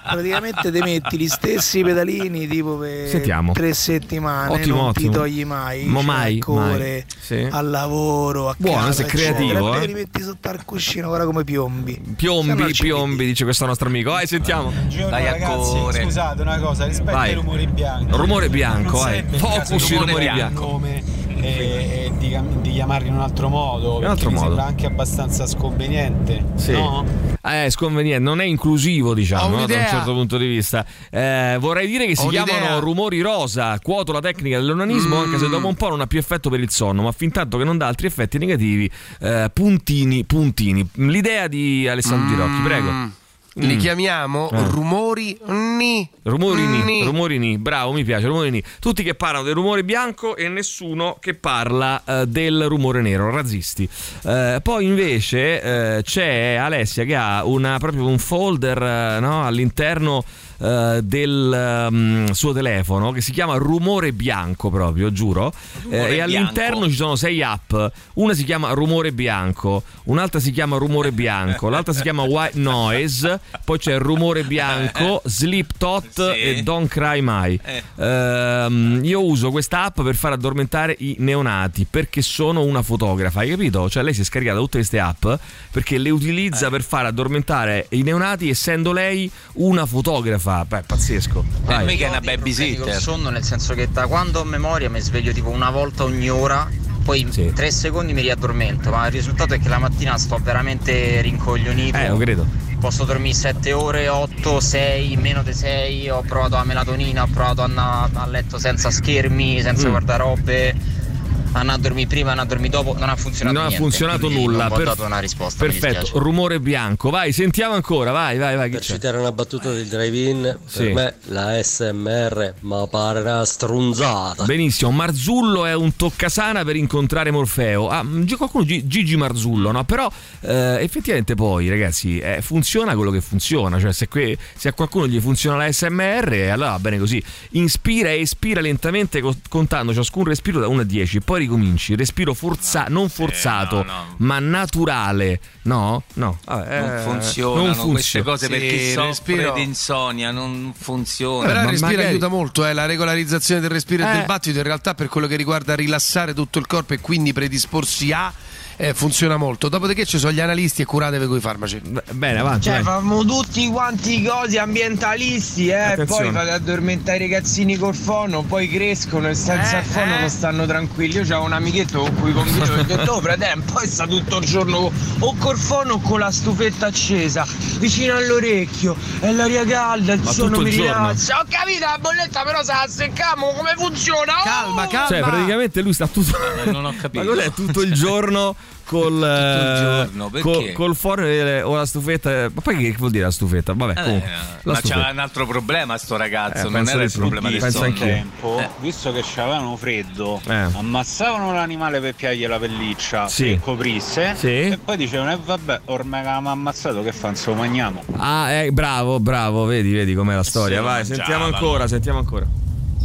praticamente ti metti gli stessi pedalini tipo per Sentiamo. tre settimane, Ottimo, ottimo. ti togli mai, Ma cioè, mai, a corre, mai. Sì. al lavoro, a Buono, casa, sei creativo, eccetera. eh. Li metti sotto al cuscino, guarda come piombi. Se no Piombi, piombi, dice questo nostro amico. Vai, sentiamo. Buongiorno Dai ragazzi, correre. scusate una cosa, rispetto Vai. ai rumori bianchi. Rumore bianco, caso Focus rumore rumori bianco. bianchi. nome e, e di, di chiamarli in un altro modo, un altro mi modo. sembra anche abbastanza sconveniente. Sì. No? Eh, sconveniente, non è inclusivo, diciamo, no, da un un'idea. certo punto di vista. Eh, vorrei dire che si Ho un'idea. chiamano rumori rosa, quoto la tecnica dell'onanismo, Mm. anche se dopo un po' non ha più effetto per il sonno, ma fin tanto che non dà altri effetti negativi, eh, puntini, puntini. L'idea di Alessandro Girocchi, prego. Li Mm. chiamiamo Eh. rumori ni. Rumorini, Ni. rumorini, bravo, mi piace, rumorini. Tutti che parlano del rumore bianco e nessuno che parla eh, del rumore nero, razzisti. Eh, poi invece eh, c'è Alessia che ha una, proprio un folder eh, no, all'interno eh, del ehm, suo telefono che si chiama rumore bianco proprio, giuro. Eh, e all'interno bianco. ci sono sei app. Una si chiama rumore bianco, un'altra si chiama rumore bianco, l'altra si chiama white noise, poi c'è rumore bianco, sleep tot Sì. e don't cry mai. Eh. Ehm, io uso questa app per far addormentare i neonati perché sono una fotografa, hai capito? Cioè lei si è scaricata tutte queste app perché le utilizza Eh. per far addormentare i neonati essendo lei una fotografa. Beh, pazzesco. Vai. mica è una babysitter. col sonno nel senso che da quando ho memoria mi sveglio tipo una volta ogni ora poi Sì. tre secondi mi riaddormento ma il risultato è che la mattina sto veramente rincoglionito Eh, lo credo. posso dormire 7 ore 8 6 meno di 6 ho provato la melatonina ho provato a andare a letto senza schermi senza Mm. guardare robe andare a dormire prima, andare a dormire dopo, non ha funzionato non ha niente, funzionato quindi nulla. Non ho per- dato una risposta. Perfetto, rumore bianco. Vai, sentiamo ancora. Vai, vai, vai. Per c'è? citare una battuta del drive-in, Sì. per me la SMR ma pare una strunzata. Benissimo, Marzullo è un toccasana per incontrare Morfeo. Ah, mm, qualcuno Gi- Gigi Marzullo, no? Però eh, effettivamente poi, ragazzi, eh, funziona quello che funziona. Cioè, se, que- se a qualcuno gli funziona la SMR, allora va bene così. Inspira e espira lentamente, co- contando ciascun respiro da 1 a 10. Poi ricominci. Respiro forza- non forzato, ma naturale. No? No. Vabbè, Non eh, funzionano non funziona. queste cose per chi Sì, soffre respiro- di insonnia, non funziona. Però il ma respiro magari- aiuta molto, eh, la regolarizzazione del respiro e Eh. del battito in realtà per quello che riguarda rilassare tutto il corpo e quindi predisporsi a eh, funziona molto. Dopodiché ci sono gli analisti e curatevi con i farmaci. Bene, avanti. Cioè, famo tutti quanti cosi ambientalisti, eh. Attenzione. Poi fate addormentare i ragazzini col fono, poi crescono e senza il fono non stanno tranquilli. Io c'ho un amichetto con cui convivo e ho detto, oh, fratello, poi sta tutto il giorno o col fono o con la stufetta accesa, vicino all'orecchio, e l'aria calda, il Ma sonno mi rilassa. Ho capito la bolletta, però se la seccamo, come funziona? Oh! Calma, calma. Cioè, praticamente lui sta tutto. non ho capito. Ma cos'è tutto il giorno col. eh, giorno, col, col forno e- o la stufetta. Ma poi che vuol dire la stufetta? Vabbè, Eh, comunque. la ma stufetta. c'ha un altro problema sto ragazzo, Eh, non era di il sì. problema del Penso sonno. tempo, Eh. visto che c'avevano freddo, Eh. ammazzavano l'animale per piagli la pelliccia Sì. e coprisse Sì. e poi dicevano, eh vabbè, ormai l'abbiamo ammazzato, che fa, lo mangiamo. Ah, eh, bravo, bravo, vedi, vedi com'è la storia. lo Vai, sentiamo ancora, sentiamo ancora.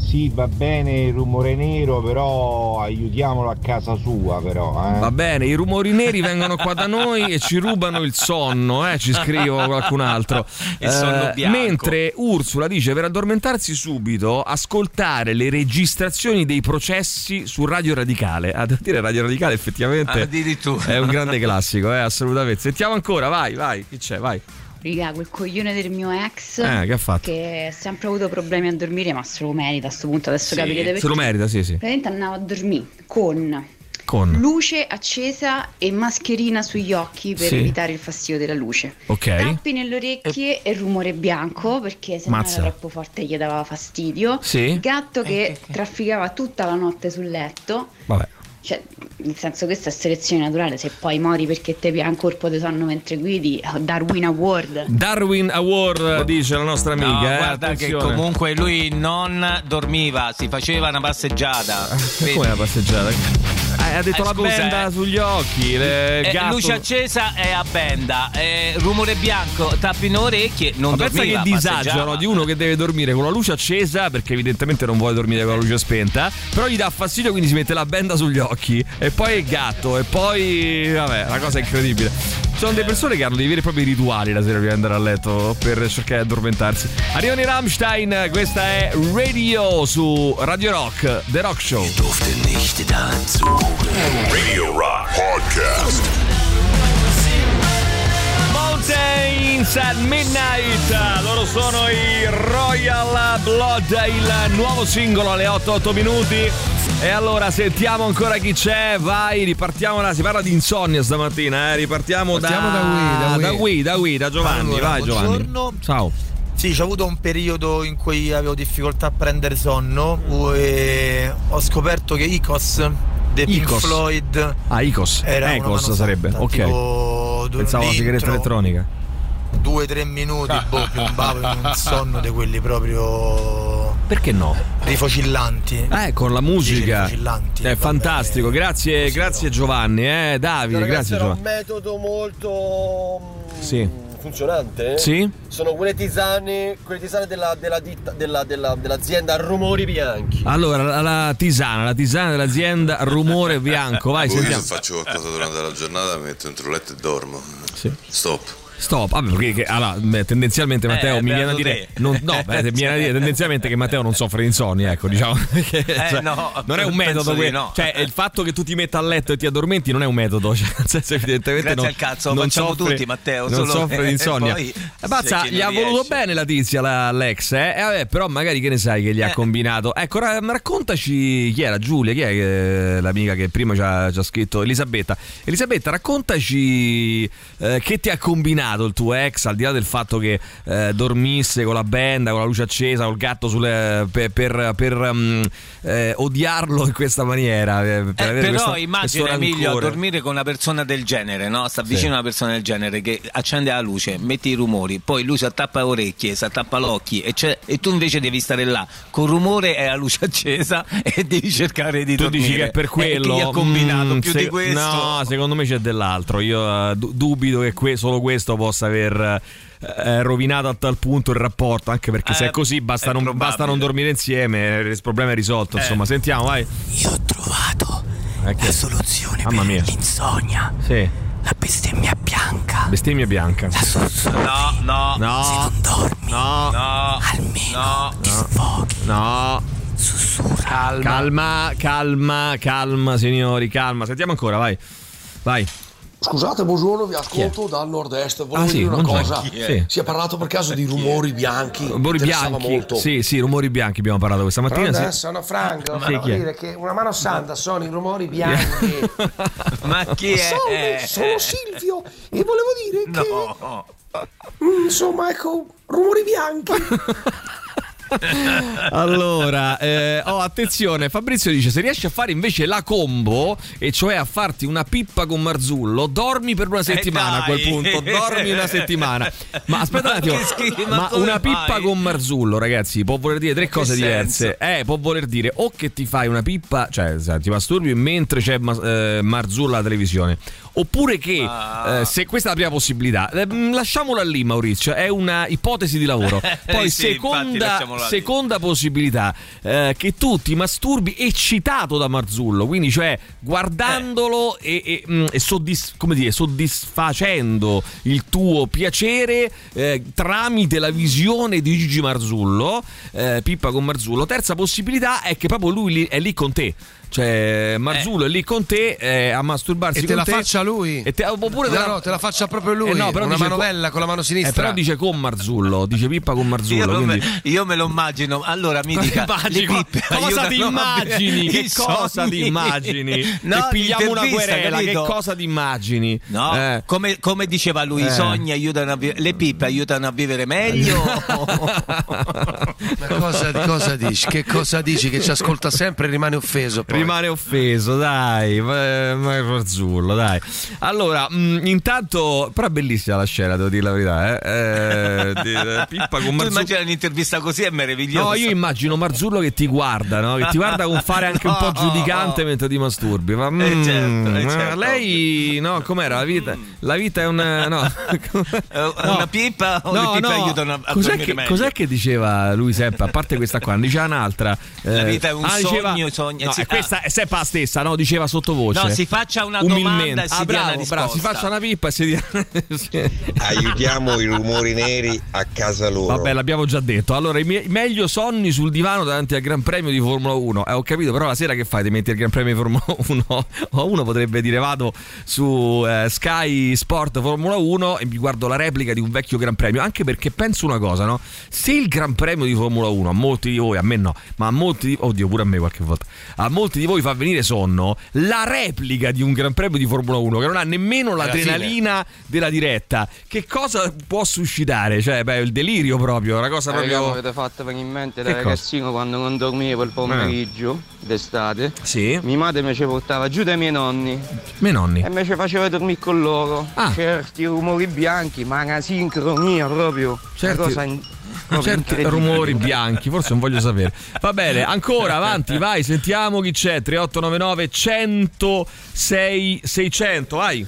Sì, va bene il rumore nero, però aiutiamolo a casa sua, però. Eh. Va bene, i rumori neri vengono qua da noi e ci rubano il sonno, eh, ci scrivo qualcun altro. Il sonno Eh, bianco. mentre Ursula dice per addormentarsi subito, ascoltare le registrazioni dei processi su Radio Radicale. A dire Radio Radicale effettivamente Addirittura. è un grande classico, eh, assolutamente. Sentiamo ancora, vai, vai, chi c'è? Vai. Riga, quel coglione del mio ex Eh, che ha fatto? che ha sempre avuto problemi a dormire, ma se lo merita a sto punto, adesso capirete perché. Se lo merita, sì, sì. Praticamente andavo a dormire con Con. luce accesa e mascherina sugli occhi per Sì. evitare il fastidio della luce. Ok. Tappi nelle orecchie e rumore bianco perché se no Mazza. era troppo forte e gli dava fastidio. Sì. Gatto che trafficava tutta la notte sul letto. Vabbè. Cioè, nel senso questa è selezione naturale, se poi mori perché ti piace un colpo di sonno mentre guidi, Darwin Award. Darwin Award dice la nostra amica. No, eh, guarda attenzione. che comunque lui non dormiva, si faceva una passeggiata. Come una passeggiata? Eh, ha detto Eh, la scusa, benda eh. sugli occhi, le Eh, gatto. luce accesa è a benda, eh, rumore bianco, tappi in orecchie, non Ma pensa dormiva, che disagio no, di uno che deve dormire con la luce accesa perché evidentemente non vuole dormire con la luce spenta, però gli dà fastidio quindi si mette la benda sugli occhi e poi è gatto e poi vabbè, la cosa incredibile. Ci sono delle persone che hanno dei veri e propri rituali la sera prima di andare a letto per cercare di addormentarsi. Arrivano i Rammstein, questa è Radio su Radio Rock, The Rock Show. Radio Rock Podcast. Mountains at Midnight loro sono i Royal Blood il nuovo singolo alle 8-8 minuti e allora sentiamo ancora chi c'è. Vai ripartiamo da si parla di insonnia stamattina eh? ripartiamo Partiamo da da Wii, da Wii. da Wii da Giovanni. Allora, vai Giovanni. buongiorno. ciao. Sì, c'ho avuto un periodo in cui avevo difficoltà a prendere sonno e ho scoperto che Icos dei Pink Icos. Floyd ah Icos. era mano sarebbe. Ok. tipo pensavo alla sigaretta elettronica. Due o tre minuti, boh, piombavo in un sonno di quelli proprio perché no? rifocillanti. Eh, con la musica rifocillanti, è fantastico grazie grazie Giovanni eh Davide Ragazzi, grazie era un Giovanni metodo molto mm, sì funzionante. Sì. Sono quelle tisane, quelle tisane della, della ditta- della- della- dell'azienda Rumori Bianchi. Allora, la, la tisana, la tisana dell'azienda Rumore Bianco, vai, Poi sentiamo. se faccio qualcosa durante la giornata mi metto dentro letto e dormo. Sì. Stop. Stop, vabbè, perché che- allora, beh, tendenzialmente Matteo Eh, mi viene a dire, non- no, beh, mi viene a dire tendenzialmente che Matteo non soffre di insonnia, ecco, diciamo. perché, cioè, no, non è un metodo, que- no. cioè il fatto che tu ti metta a letto e ti addormenti non è un metodo, cioè, senso evidentemente Grazie non, al cazzo, non facciamo soffre, tutti, Matteo, non soffre di insonnia. poi Eh, Bazza, gli ha voluto bene la tizia, la, l'ex, eh? E vabbè, però magari che ne sai che gli ha combinato. Ecco, ra- raccontaci chi era Giulia, chi è che- l'amica che prima ci ha, ci ha scritto Elisabetta. Elisabetta, raccontaci eh, che ti ha combinato rovinato il tuo ex, al di là del fatto che eh, dormisse con la benda, con la luce accesa, col gatto sulle, per, per, per, um, eh, odiarlo in questa maniera. eh, Per Eh, però questo- immagina questo Emilio a rancore. dormire con una persona del genere, no? sta Sì. vicino a una persona del genere che accende la luce, metti i rumori, poi lui si attappa le orecchie, si attappa l'occhio e, e tu invece devi stare là con rumore e la luce accesa e devi cercare di Tu dormire. dici che è per Eh, quello chi ha combinato Mm, più se- di questo? No, secondo me c'è dell'altro. Io eh, du- dubito che que- solo questo possa aver eh, rovinato a tal punto il rapporto. Anche perché se Eh, è così basta è non, basta non dormire insieme, eh, il problema è risolto. Eh. Insomma, sentiamo, vai. Io ho trovato Ecco. la soluzione Mamma per mia. l'insonnia. Sì. La bestemmia bianca. Bestemmia bianca. No, no, No. Se non dormi, No. no, almeno no. ti sfoghi. No. Sussurra. Calma, calma, calma, signori, calma. Sentiamo ancora, vai. Vai. Scusate, buongiorno, vi ascolto dal nord-est. Volevo Ah, sì, dire una buongiorno. cosa. Sì. Si è parlato per caso di rumori bianchi. Rumori bianchi. molto. Sì, sì, rumori bianchi abbiamo parlato questa mattina. sì. sono Franco, Sì, volevo chi è? dire che una mano santa sono i rumori bianchi. Ma chi è? Salve, sono Silvio e volevo dire che No. mm, insomma, ecco, rumori bianchi. Allora, eh, oh, attenzione, Fabrizio dice: se riesci a fare invece la combo, e cioè a farti una pippa con Marzullo, dormi per una settimana a quel punto. Dormi una settimana. Ma aspetta un Ma attimo, che schifo, ma una pippa fai? con Marzullo, ragazzi, può voler dire tre cose diverse. Eh, può voler dire o che ti fai una pippa, cioè ti masturbi mentre c'è eh, Marzullo alla televisione, oppure che Ah. eh, se questa è la prima possibilità, eh, mh, lasciamola lì, Maurizio. È una ipotesi di lavoro. Poi, Eh sì, infatti, seconda, lì. seconda possibilità, eh, che tu ti masturbi eccitato da Marzullo, quindi cioè guardandolo e, e, mh, e soddis- come dire, soddisfacendo il tuo piacere eh, tramite la visione di Gigi Marzullo, eh, Pippa con Marzullo. Terza possibilità è che proprio lui è lì con te. Cioè, Marzullo è lì con te eh, a masturbarsi E te con la te. faccia lui. E te, oppure No, te la, no, te la faccia proprio lui. Eh no, però Una manovella con la mano sinistra. Eh, però dice con Marzullo, dice Pippa con Marzullo. Io, quindi... me, io me lo immagino. Allora mi dica, co- pippe cosa ti immagini? Che cosa ti immagini? No, che pigliamo una querela, che cosa ti immagini? No, Eh. come, come diceva lui, Eh. i sogni aiutano a vivere, le pippe aiutano a vivere meglio. Ma cosa, cosa dici? Che cosa dici? Che ci ascolta sempre e rimane offeso. Rimane offeso, dai, ma, ma Marzullo, dai. Allora, mh, intanto, però è bellissima la scena, devo dire la verità, eh. Eh, di- eh, Pippa con tu Marzullo. immagini un'intervista così è meraviglioso. No, io immagino Marzullo che ti guarda, no? Che ti guarda con fare anche un po' No. giudicante mentre ti masturbi. Ma, Eh, mm, certo, eh, ma certo. lei, no, com'era la vita? La vita è un. No. Eh, Una pipa o le pippe aiutano a, a cos'è che, cos'è che diceva lui sempre? A parte questa qua, ne diceva un'altra. La eh, vita è un ah, diceva- sogno, No, si- è questa è sempre la stessa, no? Diceva sottovoce. No, si faccia una Umilmente. domanda e si ah, dia bravo, una bravo, si faccia una pippa e si dia. Aiutiamo i rumori neri a casa loro. Vabbè, l'abbiamo già detto. Allora, i miei- meglio sonni sul divano davanti al Gran Premio di Formula 1. Eh, ho capito, però la sera che fai? Ti metti il Gran Premio di Formula 1? O uno potrebbe dire vado su eh, Sky Sport Formula 1 e mi guardo la replica di un vecchio Gran Premio. Anche perché penso una cosa, no? Se il Gran Premio di Formula 1 a molti di voi, a me no, ma a molti di oddio, pure a me qualche volta, a molti di voi fa venire sonno, la replica di un Gran Premio di Formula 1 che non ha nemmeno l'adrenalina della diretta, che cosa può suscitare? Cioè, beh, il delirio proprio, una cosa Eh, proprio. avete fatto venire in mente da Che cosa? ragazzino quando non dormivo il pomeriggio d'estate. Sì. Mia madre mi ci portava giù dai miei nonni Miei nonni. e mi ci faceva dormire con loro. Ah. Certi rumori bianchi, ma una sincronia proprio. Certi- Una cosa in- Certi rumori bianchi, forse non voglio sapere. Va bene, ancora avanti, vai, sentiamo chi c'è. 3899 106 600, vai.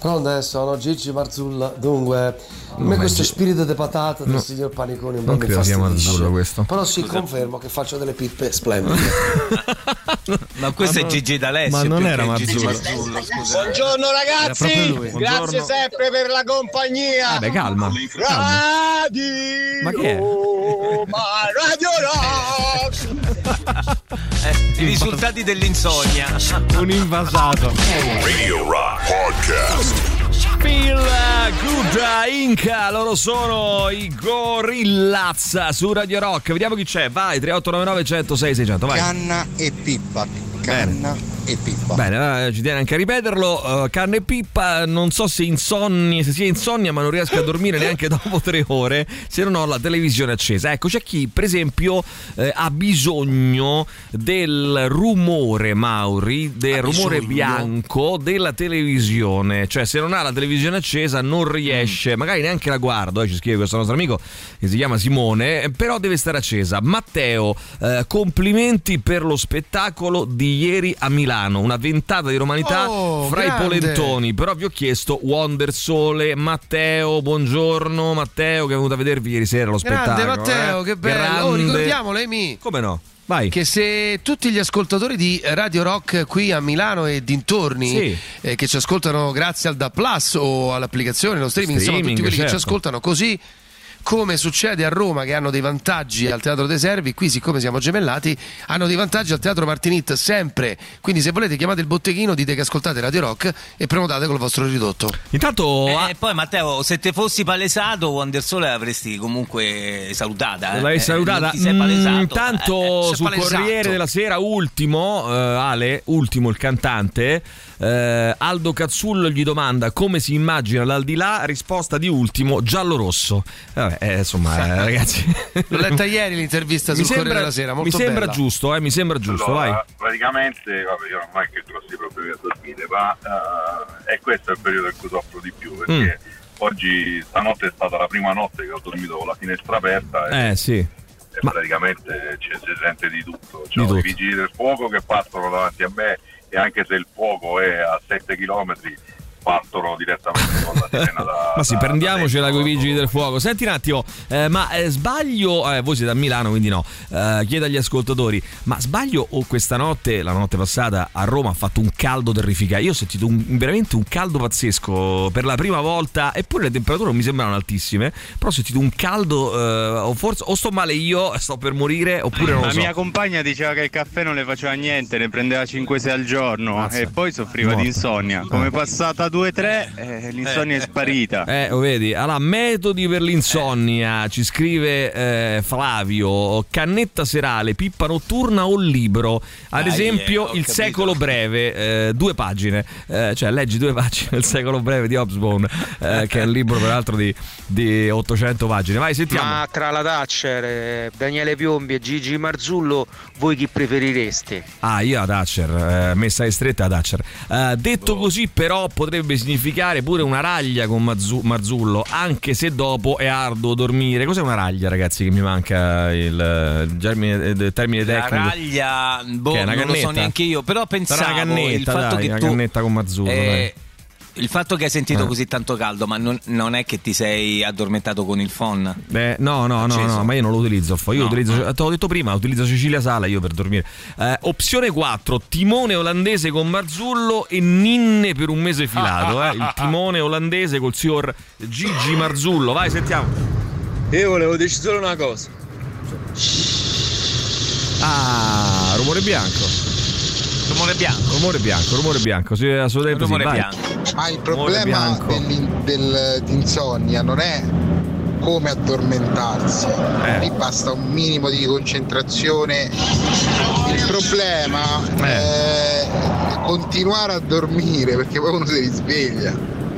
Pronto, sono Gigi Marzulla. Dunque, a me questo spirito di patata del No. signor Paniconi un po' Non mi questo. Però sì, confermo che faccio delle pippe splendide. Ma questo Ma è Gigi D'Alessio. ma non era Marzullo. Scusa. Buongiorno ragazzi, lui. grazie Buongiorno. sempre per la compagnia. Eh beh, calma. Radio Ma che è? Radio Rock. I risultati dell'insonnia. Un invasato. Radio Rock Podcast. Feel Good Inca, loro sono i Gorillaz su Radio Rock. Vediamo chi c'è. Vai 3899 106 600, vai. Canna e pippa, canna e Pippa. Bene, eh, ci tiene anche a ripeterlo. eh, carne e pippa, non so se insonni, se sia insonnia, ma non riesco a dormire neanche dopo tre ore se non ho la televisione accesa. Ecco, c'è chi, per esempio, eh, ha bisogno del rumore, Mauri, del rumore bianco della televisione. Cioè, se non ha la televisione accesa, non riesce, magari neanche la guardo. eh, ci scrive questo nostro amico che si chiama Simone, eh, però deve stare accesa. Matteo, complimenti per lo spettacolo di ieri a Milano. Una ventata di romanità Oh, fra grande. i polentoni. Però vi ho chiesto Wonder Sole, Matteo, buongiorno Matteo che è venuto a vedervi ieri sera lo spettacolo. Grande Matteo, eh. che bello. Oh, Grande. ricordiamolo, Emi. Come no? Vai. Che se tutti gli ascoltatori di Radio Rock qui a Milano e dintorni Sì. eh, che ci ascoltano grazie al Da Plus o all'applicazione, lo streaming, insomma tutti Streaming, quelli che ci certo. ascoltano così come succede a Roma che hanno dei vantaggi al Teatro dei Servi, qui siccome siamo gemellati hanno dei vantaggi al Teatro Martinit sempre, quindi se volete chiamate il botteghino, dite che ascoltate Radio Rock e prenotate col vostro ridotto. Intanto E poi Matteo, se te fossi palesato, Wonder Sole l'avresti comunque salutata. Eh? L'hai Eh, salutata. non ti sei palesato. Mm, Intanto eh, eh, sul palesato. Corriere della Sera, ultimo, eh, Ale, ultimo il cantante, eh, Aldo Cazzullo gli domanda come si immagina l'aldilà, risposta di ultimo, giallo-rosso. Vabbè, eh, insomma, eh, ragazzi. L'ho letta ieri l'intervista sul mi sembra, Corriere della Sera, molto mi sembra bella. giusto, eh, mi sembra giusto, Allora, vai. Praticamente, vabbè, io non ho che grossi problemi a dormire, ma eh, è questo il periodo in cui soffro di più, perché Mm. oggi, stanotte è stata la prima notte che ho dormito con la finestra aperta e, Eh, sì. e praticamente ci si sente di tutto. Di C'ho tutto. i vigili del fuoco che passano davanti a me e anche se il fuoco è a 7 km sbattono direttamente con la sirena da, Ma sì, da, prendiamocela da con i vigili del fuoco. Senti un attimo, eh, ma eh, sbaglio, eh, voi siete a Milano, quindi no, eh, chiedo agli ascoltatori, ma sbaglio o questa notte, la notte passata a Roma ha fatto un caldo terrificante. Io ho sentito un, veramente un caldo pazzesco per la prima volta, eppure le temperature non mi sembrano altissime, però ho sentito un caldo eh, o forse o sto male io, sto per morire oppure non la so. La mia compagna diceva che il caffè non le faceva niente, ne prendeva 5-6 al giorno Mazza. e poi soffriva Morta. di insonnia. Come passata 2, 3 eh, eh, l'insonnia è eh. sparita. Eh, lo vedi. Allora, metodi per l'insonnia, eh. ci scrive eh, Flavio, cannetta serale, pippa notturna o libro. Ad ah, esempio, yeah, Il capito. secolo breve, eh, due pagine. cioè, leggi due pagine Il secolo breve di Hobsbawm, che è un libro peraltro di, di 800 pagine. Vai, sentiamo. Ma tra la Thatcher, Daniele Piombi e Gigi Marzullo, voi chi preferireste? Ah, io a Thatcher, messa in stretta a Thatcher. detto boh. così, però, potrebbe significare pure una raglia con Mazzu- Marzullo, anche se dopo è arduo dormire. Cos'è una raglia, ragazzi? Che mi manca il, il germine- il termine La tecnico. raglia, boh, non lo so cannetta? neanche io, però pensavo Sarà una cannetta, il fatto dai, che una tu cannetta con Marzullo. eh, il fatto che hai sentito Eh. così tanto caldo, ma non, non è che ti sei addormentato con il phon? Beh, no, no, no, no, ma io non lo utilizzo. Io No, utilizzo, te l'ho detto prima, utilizzo Cecilia Sala io per dormire. Eh, opzione 4, timone olandese con Marzullo e ninne per un mese filato. Eh. Il timone olandese col signor Gigi Marzullo. Vai, sentiamo. Io volevo dire solo una cosa. Ah, rumore bianco. Rumore bianco. Rumore bianco, rumore bianco. Sì, assolutamente sì. Rumore Vai. bianco. Ma il problema bianco. dell'in- del- d'insonnia non è come addormentarsi, Eh. lì basta un minimo di concentrazione. Il problema Eh. è continuare a dormire perché poi uno si risveglia.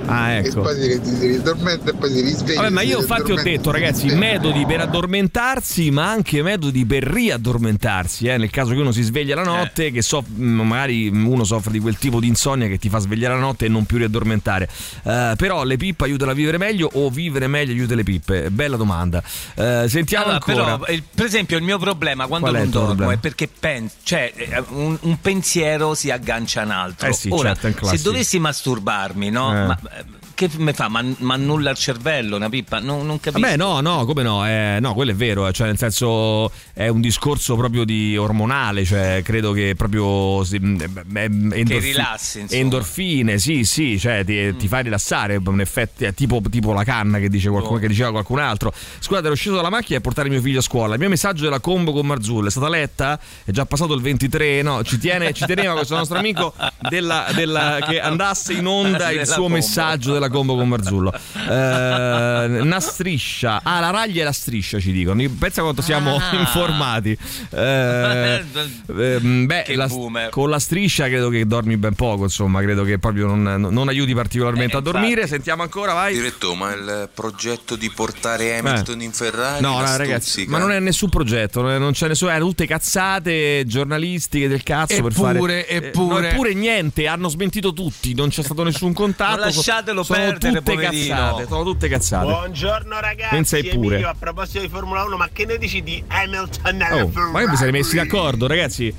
Ah, E ecco. poi si, si riaddormenta e poi si risveglia. Vabbè, ma io infatti ho detto, ragazzi, metodi per addormentarsi, ma anche metodi per riaddormentarsi. Eh? Nel caso che uno si sveglia la notte, che so, mh, magari uno soffre di quel tipo di insonnia che ti fa svegliare la notte e non più riaddormentare. Eh, però le pippe aiutano a vivere meglio o vivere meglio aiuta le pippe? Bella domanda. Eh, sentiamo Allora, ancora. però, per esempio, il mio problema quando Qual è non tuo dormo problema? è perché pen- cioè, eh, un, un pensiero si aggancia a un altro. Eh sì, Ora, certo, è un se dovessi masturbarmi, no? Eh. Ma, eh, che mi fa? Ma, ma annulla il cervello, una pippa? Non, non capisco. Vabbè, no, no, come no? Eh, no, quello è vero, eh, cioè nel senso è un discorso proprio di ormonale, cioè credo che proprio si- mm, eh, endorfi- rilassi, insomma. endorfine, sì, sì, cioè ti, ti fa rilassare, un effetto è tipo, tipo la canna che, dice qualcuno, che diceva qualcun altro. Scusate, ero sceso dalla macchina e portare mio figlio a scuola. Il mio messaggio della combo con Marzullo è stata letta? È già passato il 23, no, ci, tiene, ci teneva questo nostro amico della- della- che andasse in onda il suo combo. messaggio della della combo con Marzullo. Eh, una striscia. Ah, la raglia e la striscia ci dicono. Pensa quanto siamo Ah. informati. Eh, ehm, beh, la- con la striscia credo che dormi ben poco, insomma, credo che proprio non, non aiuti particolarmente Eh, a dormire. infatti. Sentiamo ancora, vai. Diretto, ma il progetto di portare Hamilton in Ferrari No, la no, ragazzi, ma non è nessun progetto, non c'è nessuno, erano tutte cazzate giornalistiche del cazzo per fare. Eppure, eh, eppure. no, eppure niente, hanno smentito tutti, non c'è stato nessun contatto. Ma lasciatelo perdere, tutte poverino. cazzate, sono tutte cazzate. Buongiorno ragazzi, Pensa pure. Emilio, a proposito di Formula 1, ma che ne dici di Hamilton Oh, ma che vi siete messi d'accordo, ragazzi?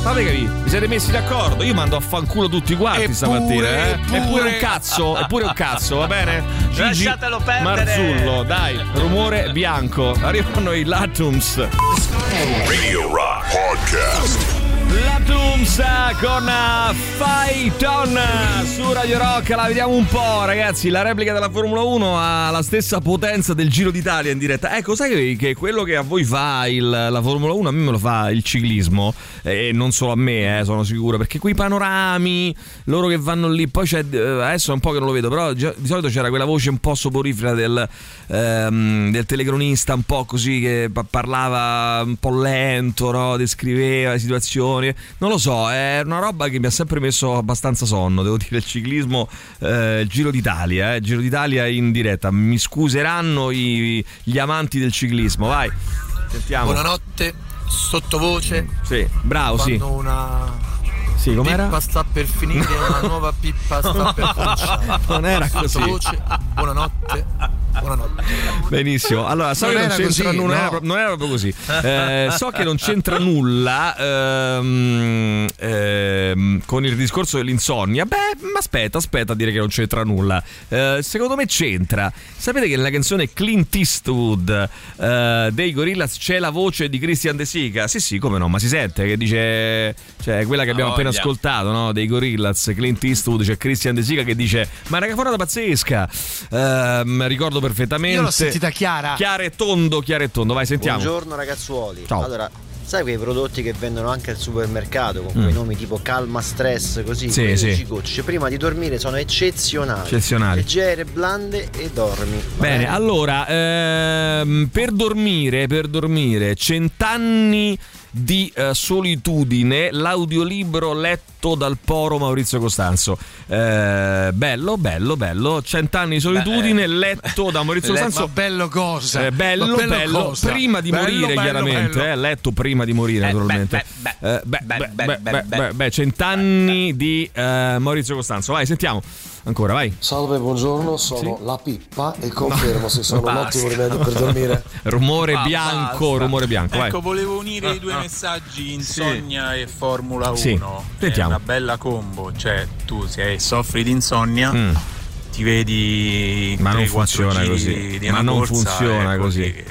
Fate capire, vi siete messi d'accordo? Io mando a fanculo tutti quanti Eppure, stamattina, eh? eppure. Eppure un cazzo, eppure un cazzo, va bene? Gigi Lasciatelo perdere. Marzullo, dai, rumore bianco. Arrivano i Latums. Radio Rock Podcast. La Tumsa con eh, Phaeton su Radio Rock, la vediamo un po' ragazzi, la replica della Formula 1 ha la stessa potenza del Giro d'Italia in diretta. Ecco, sai che, quello che a voi fa il- la Formula 1 a me me lo fa il ciclismo e non solo a me, eh, sono sicuro, perché quei panorami, loro che vanno lì, poi c'è, eh, adesso è un po' che non lo vedo, però di solito c'era quella voce un po' soporifera del, ehm, del telecronista, un po' così che pa- parlava un po' lento, no? descriveva le situazioni. Non lo so, è una roba che mi ha sempre messo abbastanza sonno, devo dire, il ciclismo, eh, il Giro d'Italia, eh, Giro d'Italia in diretta. Mi scuseranno i- gli amanti del ciclismo, vai. Sentiamo. Buonanotte, sottovoce. Sì, bravo, sì. Una Sì, com'era? pippa sta per finire, una nuova pippa sta per cominciare. Non era così. Sottovoce, buonanotte, buonanotte. Benissimo, allora so Non che non c'entra così, nulla, no. era, non era proprio così. Eh, so che non c'entra nulla ehm, ehm, con il discorso dell'insonnia. Beh, ma aspetta, aspetta a dire che non c'entra nulla. Eh, secondo me c'entra. Sapete che nella canzone Clint Eastwood eh, dei Gorillaz c'è la voce di Christian De Sica? Sì, sì, come no, ma si sente che dice, cioè quella che abbiamo Ah, appena voglia. ascoltato, no? Dei Gorillaz, Clint Eastwood, c'è Christian De Sica che dice "Ma raga, fuori da pazzesca". Ehm, ricordo perfettamente. Io l'ho sentita chiara. Chiaro e tondo, chiaro e tondo, vai sentiamo. Buongiorno ragazzuoli. Ciao. Allora, sai quei prodotti che vendono anche al supermercato con Mm. quei nomi tipo calma stress così? Sì, sì. gocce prima di dormire sono eccezionali. Eccezionali. Leggere, blande e dormi. Va Bene, allora, ehm, per dormire, per dormire, cent'anni di eh, solitudine, l'audiolibro letto dal poro Maurizio Costanzo. Eh, bello, bello, bello. Cent'anni di solitudine, letto da Maurizio Le- Costanzo. bello cosa? Eh, bello, bello bello, cosa? prima di Bello, morire, chiaramente. Eh, letto prima di morire, naturalmente. Eh, beh, beh, beh, beh, beh, beh, cent'anni di eh, Maurizio Costanzo. Vai, sentiamo. Ancora, vai. Salve, buongiorno, sono Sì. la Pippa e confermo se sono un Basta. ottimo rimedio per dormire. rumore Ma bianco, basta. rumore bianco. Vai. Ecco, volevo unire i due messaggi insonnia e Formula 1. Sì, È sentiamo. una bella combo, cioè tu se soffri di insonnia Mm. ti vedi Ma non 3-4 funziona così. Ma non corsa, funziona ecco, così.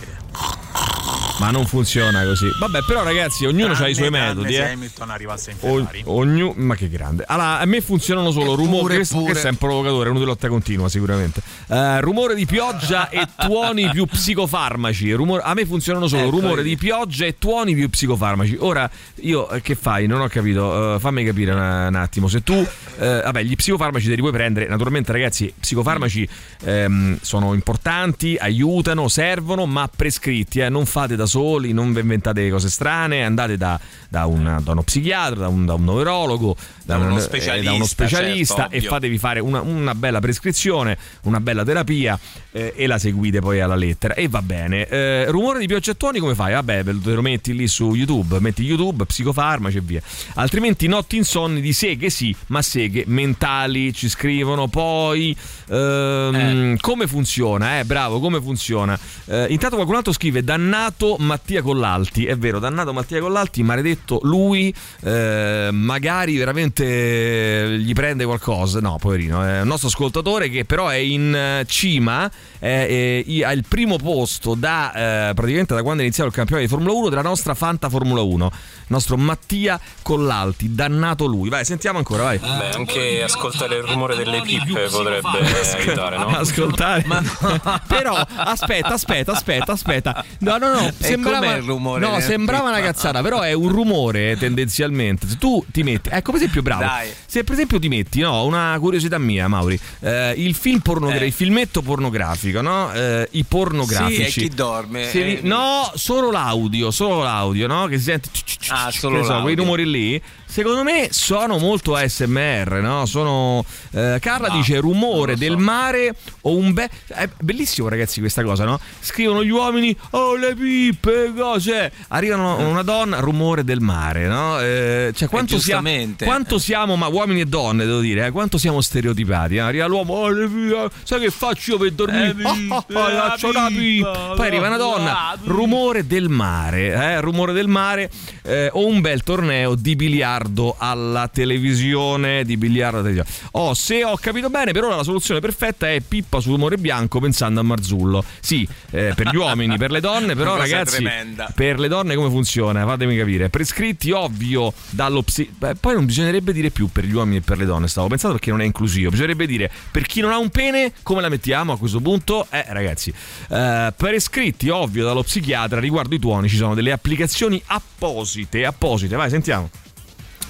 Ma non funziona così. Vabbè, però, ragazzi, ognuno ha i suoi metodi. se Eh. Hamilton arrivasse in O- Ferrari. ognu- ma che grande. Allora, a me funzionano solo rumori. Questo, questo è un provocatore, è uno di lotta continua, sicuramente. Eh, rumore di pioggia e tuoni più psicofarmaci. Rumor- a me funzionano solo Ecco, rumore vedi. di pioggia e tuoni più psicofarmaci. Ora, io eh, che fai? Non ho capito. Eh, fammi capire un, un attimo. Se tu, eh, vabbè, gli psicofarmaci te li puoi prendere. Naturalmente, ragazzi, psicofarmaci ehm, sono importanti, aiutano, servono, ma prescritti. eh. Non fate da soli, non vi inventate cose strane. Andate da, da un- da uno psichiatra, da un, da un neurologo, da, uno un- eh, specialista, da uno specialista certo, e fatevi fare una, una bella prescrizione, una bella terapia eh, e la seguite poi alla lettera. E va bene. Eh, rumore di pioggia tuoni come fai? Vabbè, te lo metti lì su YouTube, metti YouTube, psicofarmaci e via. Altrimenti notti insonni di seghe sì, ma seghe mentali ci scrivono poi ehm, come funziona, eh, bravo, come funziona. Eh, intanto qualcun altro scrive dannato Mattia Collalti, è vero, dannato Mattia Collalti, maledetto lui, eh, magari veramente gli prende qualcosa, no, poverino, è un nostro ascoltatore che però è in eh, cima, è- ha il primo posto da eh, praticamente da quando è iniziato il campionato di Formula 1 della nostra Fanta Formula 1, il nostro Mattia Collalti, dannato lui. Vai, sentiamo ancora, vai. Beh, anche ascoltare il rumore delle pippe potrebbe aiutare, no? Ascoltare. Però aspetta, aspetta, aspetta, aspetta. No, no, no. Sembrava, il rumore no, sembrava una cazzata, però è un rumore tendenzialmente. Se tu ti metti, ecco, per esempio, bravo. Dai. Se per esempio ti metti, no, una curiosità mia, Mauri, eh, il film pornografico, Eh. il filmetto pornografico, no? Eh, I pornografici. Sì, e chi dorme? Se Eh, no, solo l'audio, solo l'audio, no? Che si sente Ah, solo so, quei rumori lì. Secondo me sono molto ASMR, no? Sono. eh, Carla dice rumore del mare o un bel. È bellissimo, ragazzi, questa cosa, no? Scrivono gli uomini, oh le pippe, cose. Arrivano una donna, rumore del mare, no? Eh, cioè, quanto, siamo, giustamente. quanto siamo, ma uomini e donne, devo dire, eh, quanto siamo stereotipati. eh? Arriva l'uomo, oh le pippe, sai che faccio io per dormire? Eh, Oh, oh, oh, lascio una pipa. Poi arriva una donna, rumore del mare, eh, rumore del mare eh, o un bel torneo di biliardo alla televisione, di biliardo alla televisione. Oh, se ho capito bene, per ora la soluzione perfetta è pippa su rumore bianco pensando a Marzullo. Sì, eh, per gli uomini, per le donne, però Una ragazzi, per le donne come funziona? Fatemi capire. Prescritti ovvio dallo psi... Beh, poi non bisognerebbe dire più per gli uomini e per le donne, stavo pensando perché non è inclusivo. Bisognerebbe dire per chi non ha un pene, come la mettiamo a questo punto? Eh, ragazzi, eh, prescritti ovvio dallo psichiatra riguardo i tuoni ci sono delle applicazioni apposite, apposite. Vai, sentiamo.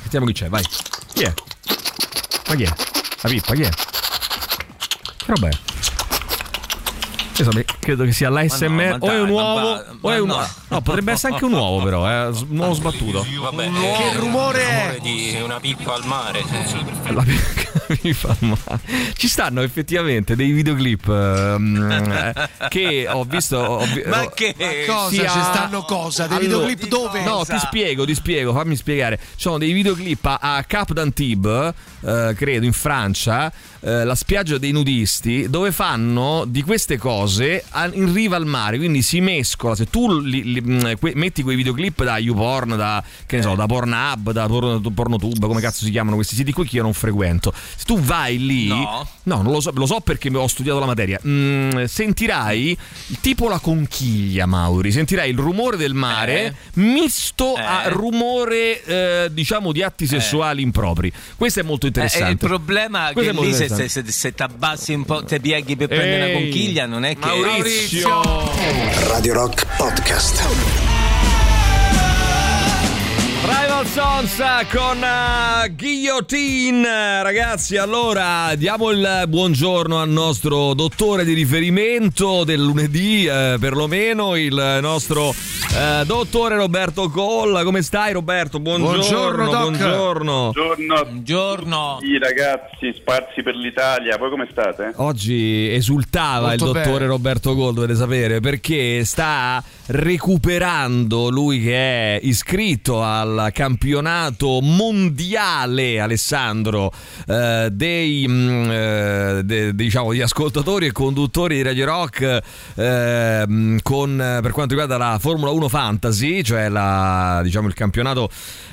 Sentiamo chi c'è, vai. Chi è? Ma chi è? La pippa, chi è? Che roba è? So, credo che sia l'ASMR no, o è un uovo va- o è un no. no. potrebbe essere anche un uovo però eh, un uovo sbattuto Vabbè, Che eh, rumore il è? rumore di una pippa al mare. eh. La mi fa male. ci stanno effettivamente dei videoclip ehm, eh, che ho visto ho vi- Ma che? Cosa? sia- Ci stanno cosa? Dei Allora, videoclip dove? No, ti spiego, ti spiego, fammi spiegare. Ci sono dei videoclip a, a Cap d'Antibes, eh, credo, in Francia, eh, la spiaggia dei nudisti, dove fanno di queste cose a- in riva al mare. Quindi si mescola. Se tu li- li- mh, que- metti quei videoclip da YouPorn, da, che ne so, da Pornhub, da Por- Pornotube, come cazzo si chiamano questi siti qui che io non frequento. Se tu vai lì, No. no, non lo so, lo so perché ho studiato la materia. Mm, sentirai tipo la conchiglia, Mauri. Sentirai il rumore del mare misto a Eh. rumore, eh, diciamo, di atti sessuali impropri. Questo è molto Eh, interessante. il problema Questo che lì se, interessante. se, se, ti abbassi un po', ti pieghi per prendere Ehi, una conchiglia, non è che. Maurizio. Radio Rock Podcast. Rival Sons con uh, Guillotine ragazzi allora diamo il buongiorno al nostro dottore di riferimento del lunedì eh, perlomeno il nostro eh, dottore Roberto Colla come stai Roberto buongiorno Buongiorno, Doc. buongiorno Buongiorno. Buongiorno. Sì, ragazzi, sparsi per l'Italia. Voi come state? Oggi esultava Molto il dottore bene. Roberto Gold, dovete sapere, perché sta recuperando lui che è iscritto al campionato mondiale, Alessandro, eh, dei mm, eh, de- diciamo, di ascoltatori e conduttori di Radio Rock eh, mm, con, eh, per quanto riguarda la Formula 1 Fantasy, cioè la, diciamo, il campionato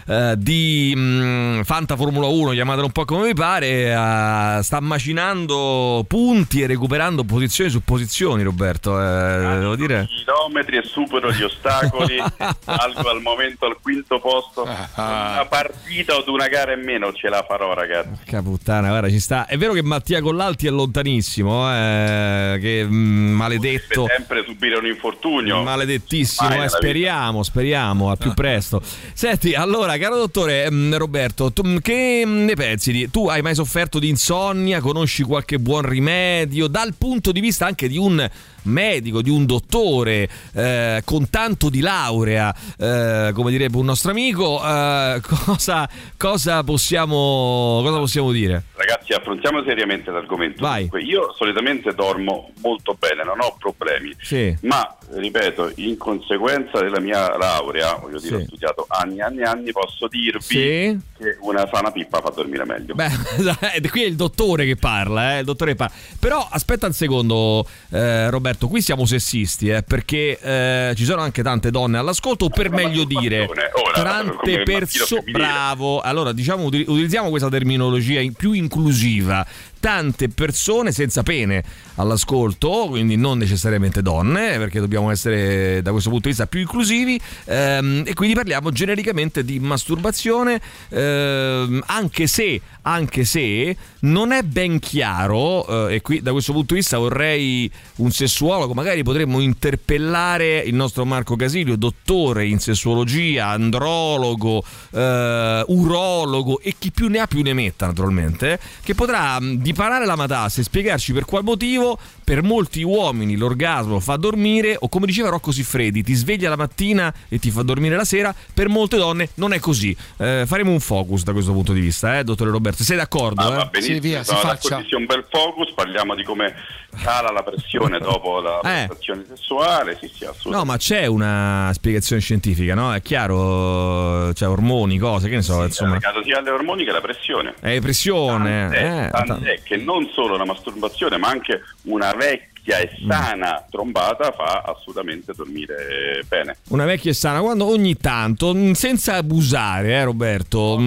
eh, di mm, Fanta Formula 1, chiamatelo un po' come vi pare, eh, sta macinando punti e recuperando posizioni su posizioni, Roberto. devo dire. Chilometri e supero gli ostacoli. Salgo al momento al quinto posto. Una partita o una gara in meno ce la farò, ragazzi. Porca puttana, guarda, ci sta. È vero che Mattia Collalti è lontanissimo, eh, che mm, maledetto. Deve sempre subire un infortunio. Maledettissimo, eh, speriamo, speriamo al più presto. Senti, allora, caro dottore mm, Roberto, tu, mm, che ne pensi? Di, tu hai mai sofferto di insonnia? Conosci qualche buon rimedio? Dal punto di vista anche di un medico, di un dottore eh, con tanto di laurea, eh, come direbbe un nostro amico, eh, cosa, cosa, possiamo, cosa possiamo dire? Ragazzi, affrontiamo seriamente l'argomento. Vai. Dunque, io solitamente dormo molto bene, non ho problemi. Sì. Ma, ripeto, in conseguenza della mia laurea, voglio dire, Sì. ho studiato anni e anni e anni, posso dirvi Sì. che una sana pippa fa dormire meglio. Beh, ed qui è il dottore che parla, eh, il dottore parla. Però aspetta un secondo, eh, Roberto, qui siamo sessisti, eh, perché eh, ci sono anche tante donne all'ascolto, o per Una meglio dire, tante persone... Bravo, allora diciamo, uti- utilizziamo questa terminologia in- più inclusiva. Tante persone senza pene all'ascolto, quindi non necessariamente donne, perché dobbiamo essere da questo punto di vista più inclusivi. ehm, e quindi parliamo genericamente di masturbazione, ehm, anche se, anche se non è ben chiaro, eh, e qui da questo punto di vista vorrei un sessuologo, magari potremmo interpellare il nostro Marco Casilio, dottore in sessuologia, andrologo, eh, urologo e chi più ne ha più ne metta naturalmente, che potrà mh, dipanare la matassa e spiegarci per qual motivo per molti uomini l'orgasmo fa dormire o come diceva Rocco Siffredi ti sveglia la mattina e ti fa dormire la sera, per molte donne non è così. Eh, faremo un focus da questo punto di vista, eh, dottore Roberto, sei d'accordo? Ah, eh? va benissimo, sono d'accordo, sia un bel focus, parliamo di come cala la pressione dopo la Eh. prestazione sessuale, sì sì assolutamente. No, ma c'è una spiegazione scientifica, no? È chiaro, c'è ormoni, cose, che ne so, È insomma. legato sia alle ormoni che alla pressione. È pressione. Tant'è, eh, tant'è che non solo la masturbazione, ma anche una vecchia e Mm. sana trombata fa assolutamente dormire bene. Una vecchia e sana, quando ogni tanto, mh, senza abusare, eh Roberto,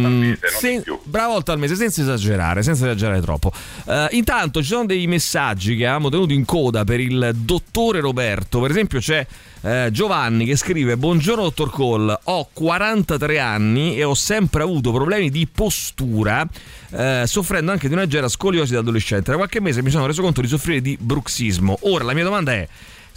sen- brava volta al mese, senza esagerare, senza esagerare troppo. Eh, intanto ci sono dei messaggi che avevamo tenuto in coda per il dottore Roberto, per esempio c'è eh, Giovanni che scrive Buongiorno dottor Cole, ho 43 anni e ho sempre avuto problemi di postura, eh, soffrendo anche di una leggera scoliosi da adolescente. Da qualche mese mi sono reso conto di soffrire di bruxismo. Ora la mia domanda è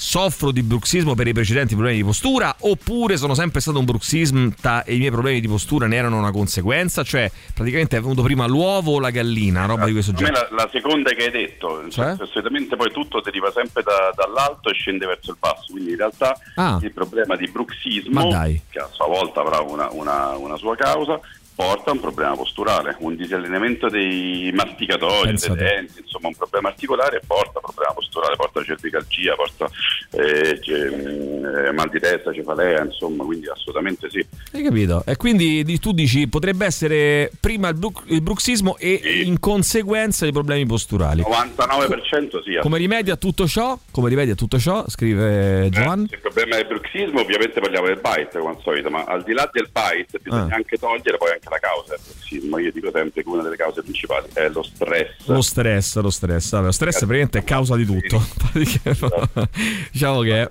soffro di bruxismo per i precedenti problemi di postura oppure sono sempre stato un bruxismta e i miei problemi di postura ne erano una conseguenza? Cioè, praticamente è venuto prima l'uovo o la gallina, roba di questo genere. la, la seconda che hai detto, Cioè? cioè, solitamente poi tutto deriva sempre da- dall'alto e scende verso il basso, quindi in realtà Ah. il problema di bruxismo, che a sua volta avrà una, una- una sua causa, porta a un problema posturale, un disallineamento dei masticatori, Pensate. dei denti, insomma un problema articolare porta a problema posturale, porta a cervicalgia, porta eh, eh, mal di testa, cefalea, insomma, quindi assolutamente sì. Hai capito? E quindi di- tu dici potrebbe essere prima il, bru- il bruxismo e in conseguenza i problemi posturali. 99% sì. Come rimedio a tutto ciò? Come rimedio a tutto ciò? Scrive Giovanni. Il problema del bruxismo ovviamente parliamo del bite come al solito, ma al di là del bite bisogna Ah. anche togliere poi anche la causa del bruxismo. Io dico sempre che una delle cause principali è lo stress. Lo stress, lo stress. Vabbè, lo stress praticamente è causa di tutto. diciamo che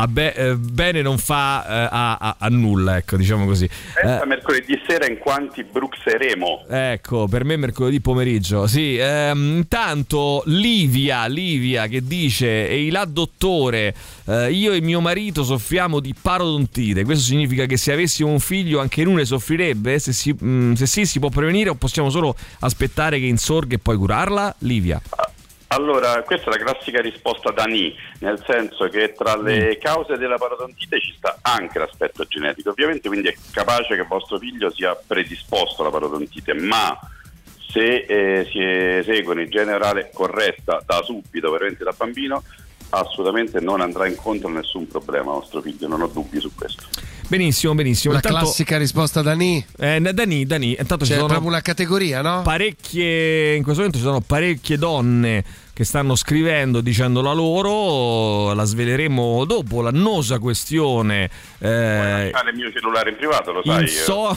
a be- eh, bene non fa eh, a, a- a nulla, ecco, diciamo così. Pensa Eh, mercoledì sera in quanti bruxeremo. Ecco, per me mercoledì pomeriggio. Sì, ehm, intanto Livia, Livia che dice Ehi là dottore, eh, io e mio marito soffriamo di parodontite. Questo significa che se avessimo un figlio anche lui ne soffrirebbe? Se, si- mm, se sì, si può prevenire o possiamo solo aspettare che insorga e poi curarla? Livia. Allora, questa è la classica risposta da ni, nel senso che tra le Mm. cause della parodontite ci sta anche l'aspetto genetico, ovviamente, quindi è capace che vostro figlio sia predisposto alla parodontite, ma se eh, si esegue un'igiene orale corretta da subito, veramente da bambino, assolutamente non andrà incontro a nessun problema vostro figlio, non ho dubbi su questo. Benissimo, benissimo. La Intanto- classica risposta da Ni. Eh, Dani, Dani, intanto ci C'è sono proprio una categoria, no? parecchie in questo momento ci sono parecchie donne che stanno scrivendo dicendo la loro la sveleremo dopo l'annosa questione eh, il mio cellulare in privato, lo sai, inso-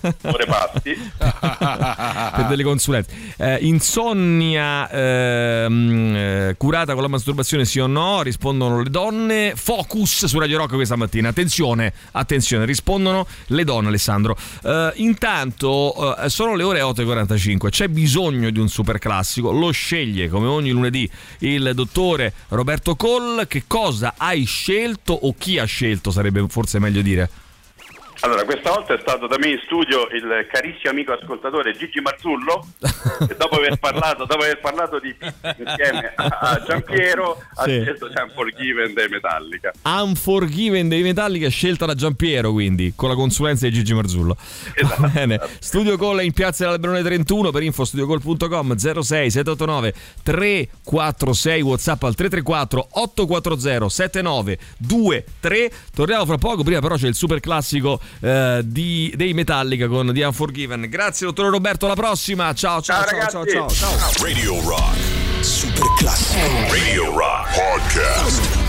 eh, ore per delle consulenze. Eh, insonnia ehm, eh, curata con la masturbazione sì o no? Rispondono le donne. Focus su Radio Rock questa mattina. Attenzione attenzione rispondono le donne Alessandro. Eh, intanto eh, sono le ore 8.45 c'è bisogno di un super classico lo sceglie come ogni lunedì il dottore Roberto Coll che cosa hai scelto o chi ha scelto sarebbe forse meglio dire Allora, questa volta è stato da me in studio il carissimo amico ascoltatore Gigi Marzullo e dopo aver parlato, dopo aver parlato di insieme a Giampiero ha Sì. scelto Unforgiven dei Metallica. Unforgiven dei Metallica scelta da Giampiero quindi con la consulenza di Gigi Marzullo Va bene. Studio Call in piazza dell'Alberone 31 per info studiocall.com 06 789 346 whatsapp al 334 840 7923 torniamo fra poco prima però c'è il super classico eh, di- dei Metallica con The Unforgiven grazie dottore Roberto alla prossima ciao ciao ciao ciao ciao, ciao. Radio Rock. Super classico. Radio Rock Podcast.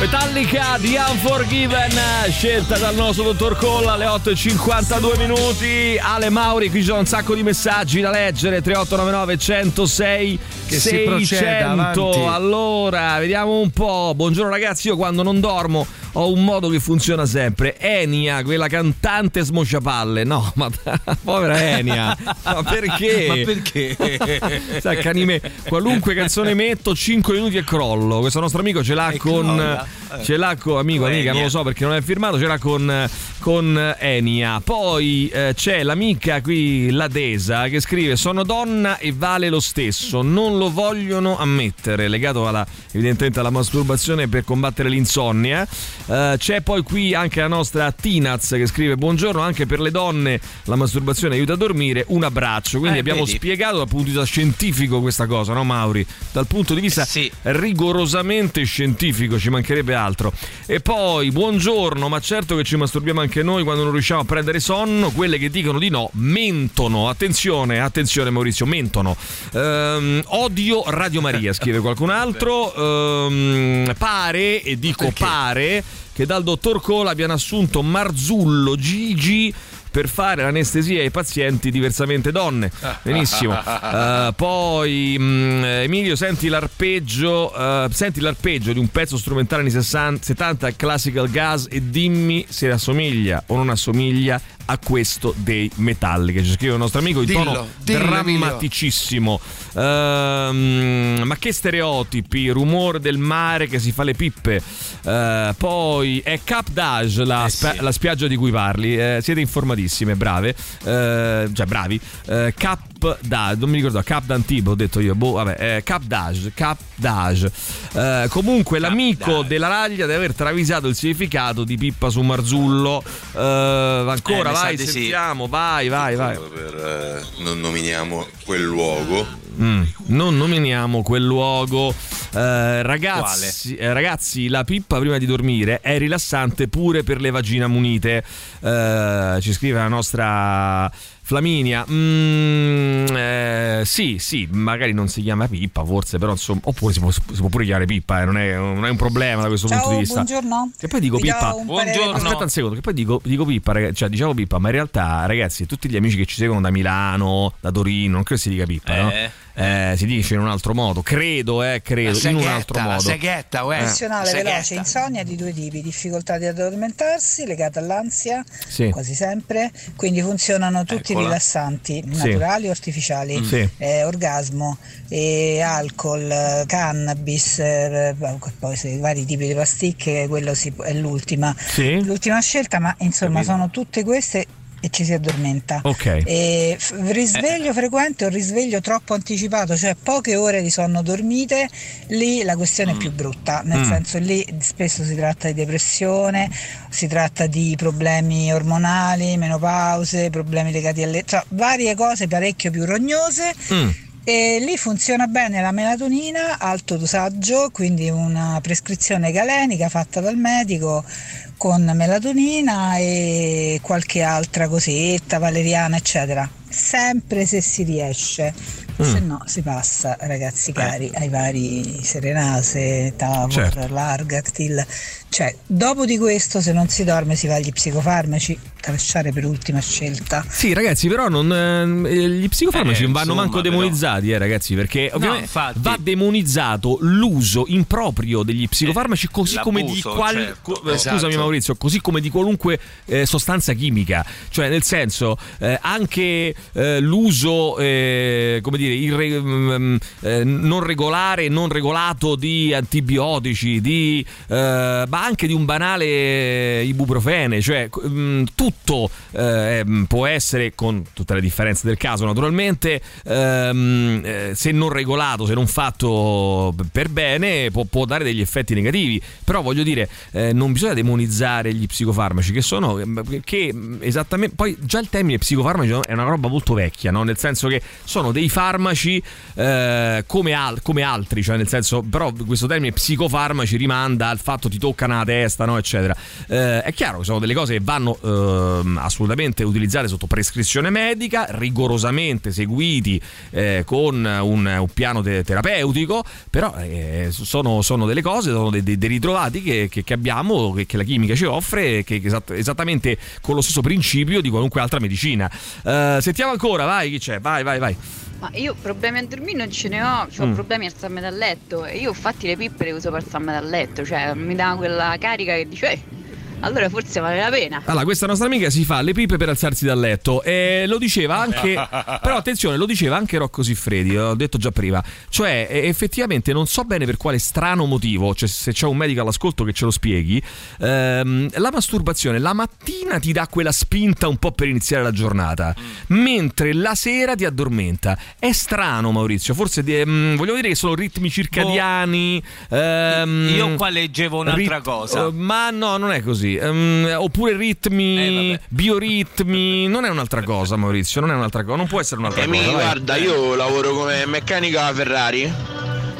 Metallica di Unforgiven scelta dal nostro dottor Colla alle 8.52 minuti Ale Mauri qui ci sono un sacco di messaggi da leggere 3899 106 Che si proceda, 600 avanti. allora vediamo un po' buongiorno ragazzi io quando non dormo ho un modo che funziona sempre. Enia, quella cantante smosciapalle. No, ma povera Enia. Ma perché? Ma perché? Sai, canime, qualunque canzone metto, 5 minuti e crollo. Questo nostro amico ce l'ha E con. crolla. Ce l'ha con. Amico, Con amica, non lo Enia. so perché non è firmato. Ce l'ha con, con Enia. Poi eh, c'è l'amica qui, la Desa, che scrive: Sono donna e vale lo stesso. Non lo vogliono ammettere. Legato alla, evidentemente alla masturbazione per combattere l'insonnia. Eh, c'è poi qui anche la nostra Tinaz che scrive: Buongiorno, anche per le donne la masturbazione aiuta a dormire. Un abbraccio. Quindi Eh, abbiamo vedi. spiegato dal punto di vista scientifico questa cosa, no, Mauri? Dal punto di vista rigorosamente scientifico, ci mancherebbe altro. E poi, buongiorno, ma certo che ci masturbiamo anche noi quando non riusciamo a prendere sonno. Quelle che dicono di no mentono. Attenzione, attenzione, Maurizio, mentono. Ehm, odio Radio Maria, scrive qualcun altro. Ehm, pare, e dico pare, che dal dottor Cola abbiano assunto Marzullo Gigi per fare l'anestesia ai pazienti diversamente donne. Benissimo. Eh, poi mm, Emilio, senti l'arpeggio, eh, senti l'arpeggio di un pezzo strumentale anni 60, 70 Classical Gas e dimmi se assomiglia o non assomiglia a questo dei Metallica. Ci scrive il nostro amico in Dillo, tono dillo, drammaticissimo. Ehm, ma che stereotipi, rumore del mare che si fa le pippe. Eh, poi è Cap d'Age la, spa- la spiaggia di cui parli. Eh, siete informatissime, brave. Eh, cioè, bravi. Eh, Cap d'Age, non mi ricordo, Cap d'Antibes ho detto io. Boh, vabbè, eh, Cap d'Age, Cap d'Age. Eh, comunque l'amico della raglia deve aver travisato il significato di Pippa su Marzullo. Eh, ancora, Eh, vai, di sì. sentiamo, vai, vai, vai. Per, eh, non nominiamo quel luogo. Mm, non nominiamo quel luogo. Eh, ragazzi, eh, ragazzi, la pippa prima di dormire è rilassante pure per le vagine munite. Eh, ci scrive la nostra Flaminia. Mm, eh, sì, sì, magari non si chiama pippa, forse, però insomma, oppure si può, si può pure chiamare pippa, eh, non, è, non è un problema da questo punto Ciao, di vista. buongiorno. Che poi dico Vi do Pippa. parere Aspetta un secondo, che poi dico, dico Pippa, ragazzi, cioè diciamo Pippa, ma in realtà, ragazzi, tutti gli amici che ci seguono da Milano, da Torino, non credo si dica Pippa, no? Eh. Eh, si dice in un altro modo, credo, eh, credo, in un altro modo. uè. Funzionale veloce, insonnia di due tipi, difficoltà di addormentarsi legata all'ansia, Sì. quasi sempre, quindi funzionano tutti Eccola. rilassanti, Sì. naturali o artificiali, Mm. Sì. Eh, orgasmo, eh, alcol, eh, cannabis, eh, poi se- vari tipi di pasticche, quello si- è l'ultima, Sì. l'ultima scelta, ma insomma Capito. sono tutte queste e ci si addormenta. Ok. E risveglio frequente o risveglio troppo anticipato, cioè poche ore di sonno dormite, lì la questione è più brutta, nel Mm. senso lì spesso si tratta di depressione, si tratta di problemi ormonali, menopause, problemi legati alle... cioè varie cose parecchio più rognose. Mm. E lì funziona bene la melatonina, alto dosaggio, quindi una prescrizione galenica fatta dal medico con melatonina e qualche altra cosetta, valeriana, eccetera. Sempre se si riesce, se no si passa, ragazzi cari, ai vari Serenase, Tavor, Certo. Largactil. Cioè, dopo di questo, se non si dorme, si va agli psicofarmaci, tralasciare per ultima scelta. Sì, ragazzi, però non, eh, gli psicofarmaci Eh, non vanno insomma, manco demonizzati, eh, ragazzi, perché ovviamente infatti. va demonizzato l'uso improprio degli psicofarmaci così come di l'abuso, qual- certo. co- eh, Esatto. scusami Maurizio, così come di qualunque eh, sostanza chimica, cioè nel senso eh, anche eh, l'uso eh, come dire irre- mm, eh, non regolare, non regolato di antibiotici, di eh, anche di un banale ibuprofene, cioè mm, tutto eh, può essere con tutte le differenze del caso naturalmente ehm, eh, se non regolato, se non fatto per bene può, può dare degli effetti negativi, però voglio dire eh, non bisogna demonizzare gli psicofarmaci che sono che mm, esattamente poi già il termine psicofarmaci è una roba molto vecchia, no? nel senso che sono dei farmaci eh, come, al- come altri, cioè nel senso però questo termine psicofarmaci rimanda al fatto ti toccano la testa, no? eccetera. Eh, è chiaro che sono delle cose che vanno ehm, assolutamente utilizzate sotto prescrizione medica, rigorosamente seguiti eh, con un, un piano te- terapeutico, però eh, sono, sono delle cose, sono dei, dei- ritrovati che, che- che abbiamo, che, che la chimica ci offre, che, che esatt- esattamente con lo stesso principio di qualunque altra medicina. Eh, sentiamo ancora, vai, chi c'è? Vai, vai, vai. Ma io problemi a dormire non ce ne ho, ho Mm. problemi a alzarmi dal letto e io infatti le pippe le uso per alzarmi dal letto, cioè mi dà quella carica che dice "Eh, allora forse vale la pena. Allora, questa nostra amica si fa le pipe per alzarsi dal letto e lo diceva anche. però attenzione, lo diceva anche Rocco Siffredi, l'ho detto già prima. Cioè, effettivamente non so bene per quale strano motivo, cioè se c'è un medico all'ascolto che ce lo spieghi. ehm, la masturbazione la mattina ti dà quella spinta un po' per iniziare la giornata, mentre la sera ti addormenta. È strano, Maurizio. Forse mm, vogliamo dire che sono ritmi circadiani. ehm, Io qua leggevo un'altra rit- cosa. ma no, non è così. Ehm, oppure ritmi, bioritmi. Non è un'altra cosa, Maurizio. Non è un'altra cosa. Non può essere un'altra Emi, cosa. vai. guarda, io lavoro come meccanico alla Ferrari.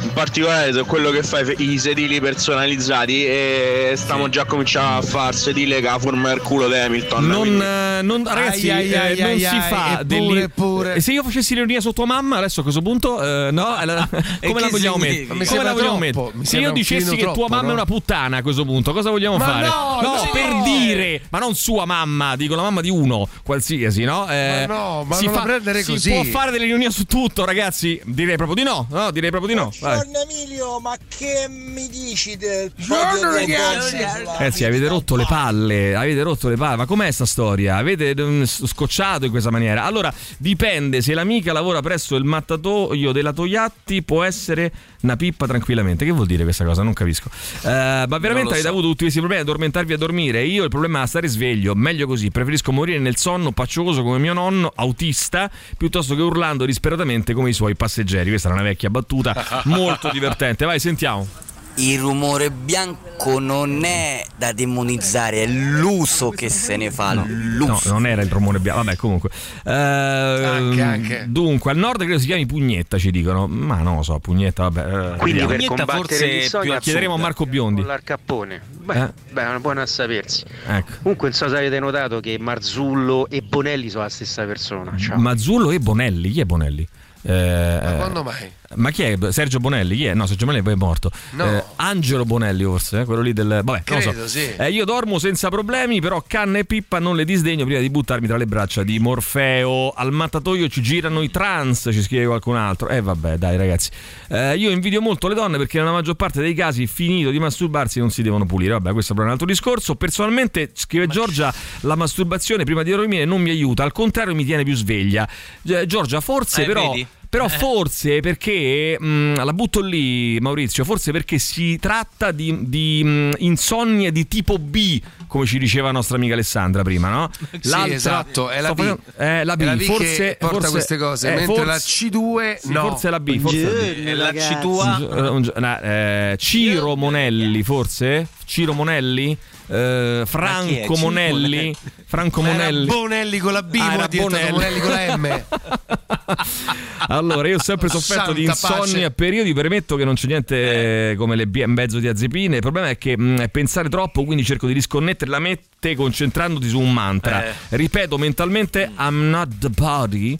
In particolare sono quello che fa i sedili personalizzati e stiamo già cominciando a fare sedile che forma del culo di Hamilton. Non, quindi- eh, non- ragazzi, Ai, ai, eh, ai, non ai, si ai, fa eppure, degli- eppure. E se io facessi l'ironia su tua mamma, adesso a questo punto, eh, no? Eh, la- come la vogliamo mettere? Come la vogliamo mettere? Se io dicessi che tua troppo, mamma no? è una puttana a questo punto, cosa vogliamo Ma fare? no, no! per dire, ma non sua mamma, dico la mamma di uno, qualsiasi, no? Eh, Ma no, ma si non fa- prendere si così. può fare delle ironie su tutto, ragazzi? Direi proprio di no, no? Direi proprio di no. Vai. Buongiorno Emilio, ma che mi dici del di ragazzi? Ragazzi, avete rotto le palle, avete rotto le palle, ma com'è sta storia? Avete mm, scocciato in questa maniera? Allora, dipende, se l'amica lavora presso il mattatoio della Toiatti può essere una pippa tranquillamente. Che vuol dire questa cosa? Non capisco. Eh, ma veramente avete so. avuto tutti questi problemi ad addormentarvi a dormire? Io il problema è stare sveglio, meglio così, preferisco morire nel sonno paccioso come mio nonno, autista, piuttosto che urlando disperatamente come i suoi passeggeri. Questa è una vecchia battuta molto divertente. Vai, sentiamo. Il rumore bianco non è da demonizzare, è l'uso che se ne fa. No, l'uso. non era il rumore bianco. Vabbè, comunque. Ehm, anche. Dunque, al nord credo si chiami Pugnetta, ci dicono. Ma non lo so, Pugnetta, vabbè. eh, Quindi per combattere l'insonnia chiederemo a Marco Biondi. con l'arcappone. Beh, Eh? beh, è buono a sapersi. Ecco. Comunque non so se avete notato che Marzullo e Bonelli sono la stessa persona. Ciao. Mazzullo e Bonelli. Chi è Bonelli? Eh, Ma eh, quando mai? Ma chi è? Sergio Bonelli? Chi è? No, Sergio Bonelli poi è morto. No. Eh, Angelo Bonelli, forse, eh, quello lì del. Vabbè, non lo so. Credo, sì. Eh, io dormo senza problemi, però canna e pippa non le disdegno prima di buttarmi tra le braccia di Morfeo. Al mattatoio ci girano i trans, ci scrive qualcun altro. Eh, vabbè, dai, ragazzi. Eh, io invidio molto le donne perché nella maggior parte dei casi, finito di masturbarsi, non si devono pulire. Vabbè, questo è un altro discorso. Personalmente, scrive Giorgia, la masturbazione prima di dormire non mi aiuta, al contrario, mi tiene più sveglia. Eh, Giorgia, forse Eh, però. vedi? Però forse perché, mh, la butto lì Maurizio, forse perché si tratta di, di, mh, insonnia di tipo B, come ci diceva la nostra amica Alessandra prima, no? Sì, esatto, è la sto B. facendo- eh, la B, È la B forse, che porta forse- queste cose, eh, mentre forse- la C2 sì, no. Forse la B, forse la. E la Un C2 gio- eh, un gio- no, eh, Ciro Monelli, forse? Ciro Monelli? Eh, Franco Monelli? Monelli? Franco Monelli? Bonelli con la B, Ah, Bonelli con la M. Allora, io ho sempre sofferto di Santa insonnia pace. a periodi, premetto che non c'è niente eh, come le bie- benzodiazepine. Il problema è che mh, è pensare troppo, quindi cerco di disconnettere la mente concentrandoti su un mantra. Eh. Ripeto mentalmente I'm not the body,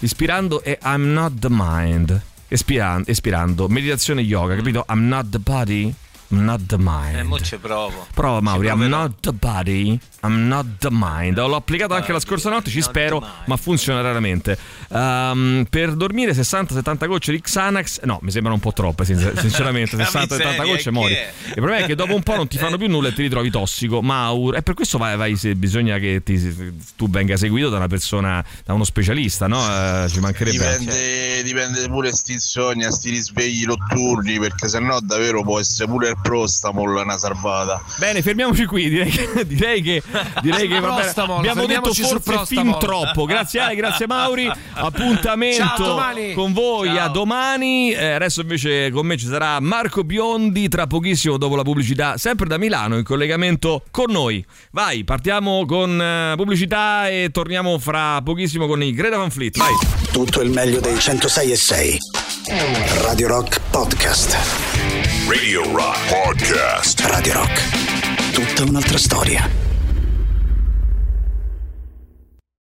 ispirando e I'm not the mind. Espiran- espirando, meditazione yoga, capito? I'm not the body, not the mind. Eh, mo ci provo. Prova Mauri, I'm proverò. not the body, I'm not the mind. L'ho applicato anche la scorsa notte, ci spero, ma funziona raramente. Ehm, per dormire 60-70 gocce di Xanax, no, mi sembrano un po' troppe, sin- sinceramente. 60-70 miseria, gocce muori. Il problema è che dopo un po' non ti fanno più nulla e ti ritrovi tossico. Maur, e per questo vai, vai se bisogna che ti- tu venga seguito da una persona, da uno specialista, no? Eh, ci mancherebbe. Dipende, dipende pure sti insonnia, sti risvegli notturni, perché sennò davvero può essere pure il prostamol una salvata. Bene, fermiamoci qui. Direi che, direi che, direi che va bene. Prostamol, abbiamo detto forse fin troppo. Grazie Ale, grazie Mauri. Appuntamento con voi Ciao. a domani. Eh, adesso invece con me ci sarà Marco Biondi tra pochissimo dopo la pubblicità, sempre da Milano in collegamento con noi. Vai, partiamo con eh, pubblicità e torniamo fra pochissimo con i Greta Van Fleet. Vai. Tutto il meglio dei 106 e 6. Radio Rock Podcast. Radio Rock Podcast. Radio Rock. Tutta un'altra storia.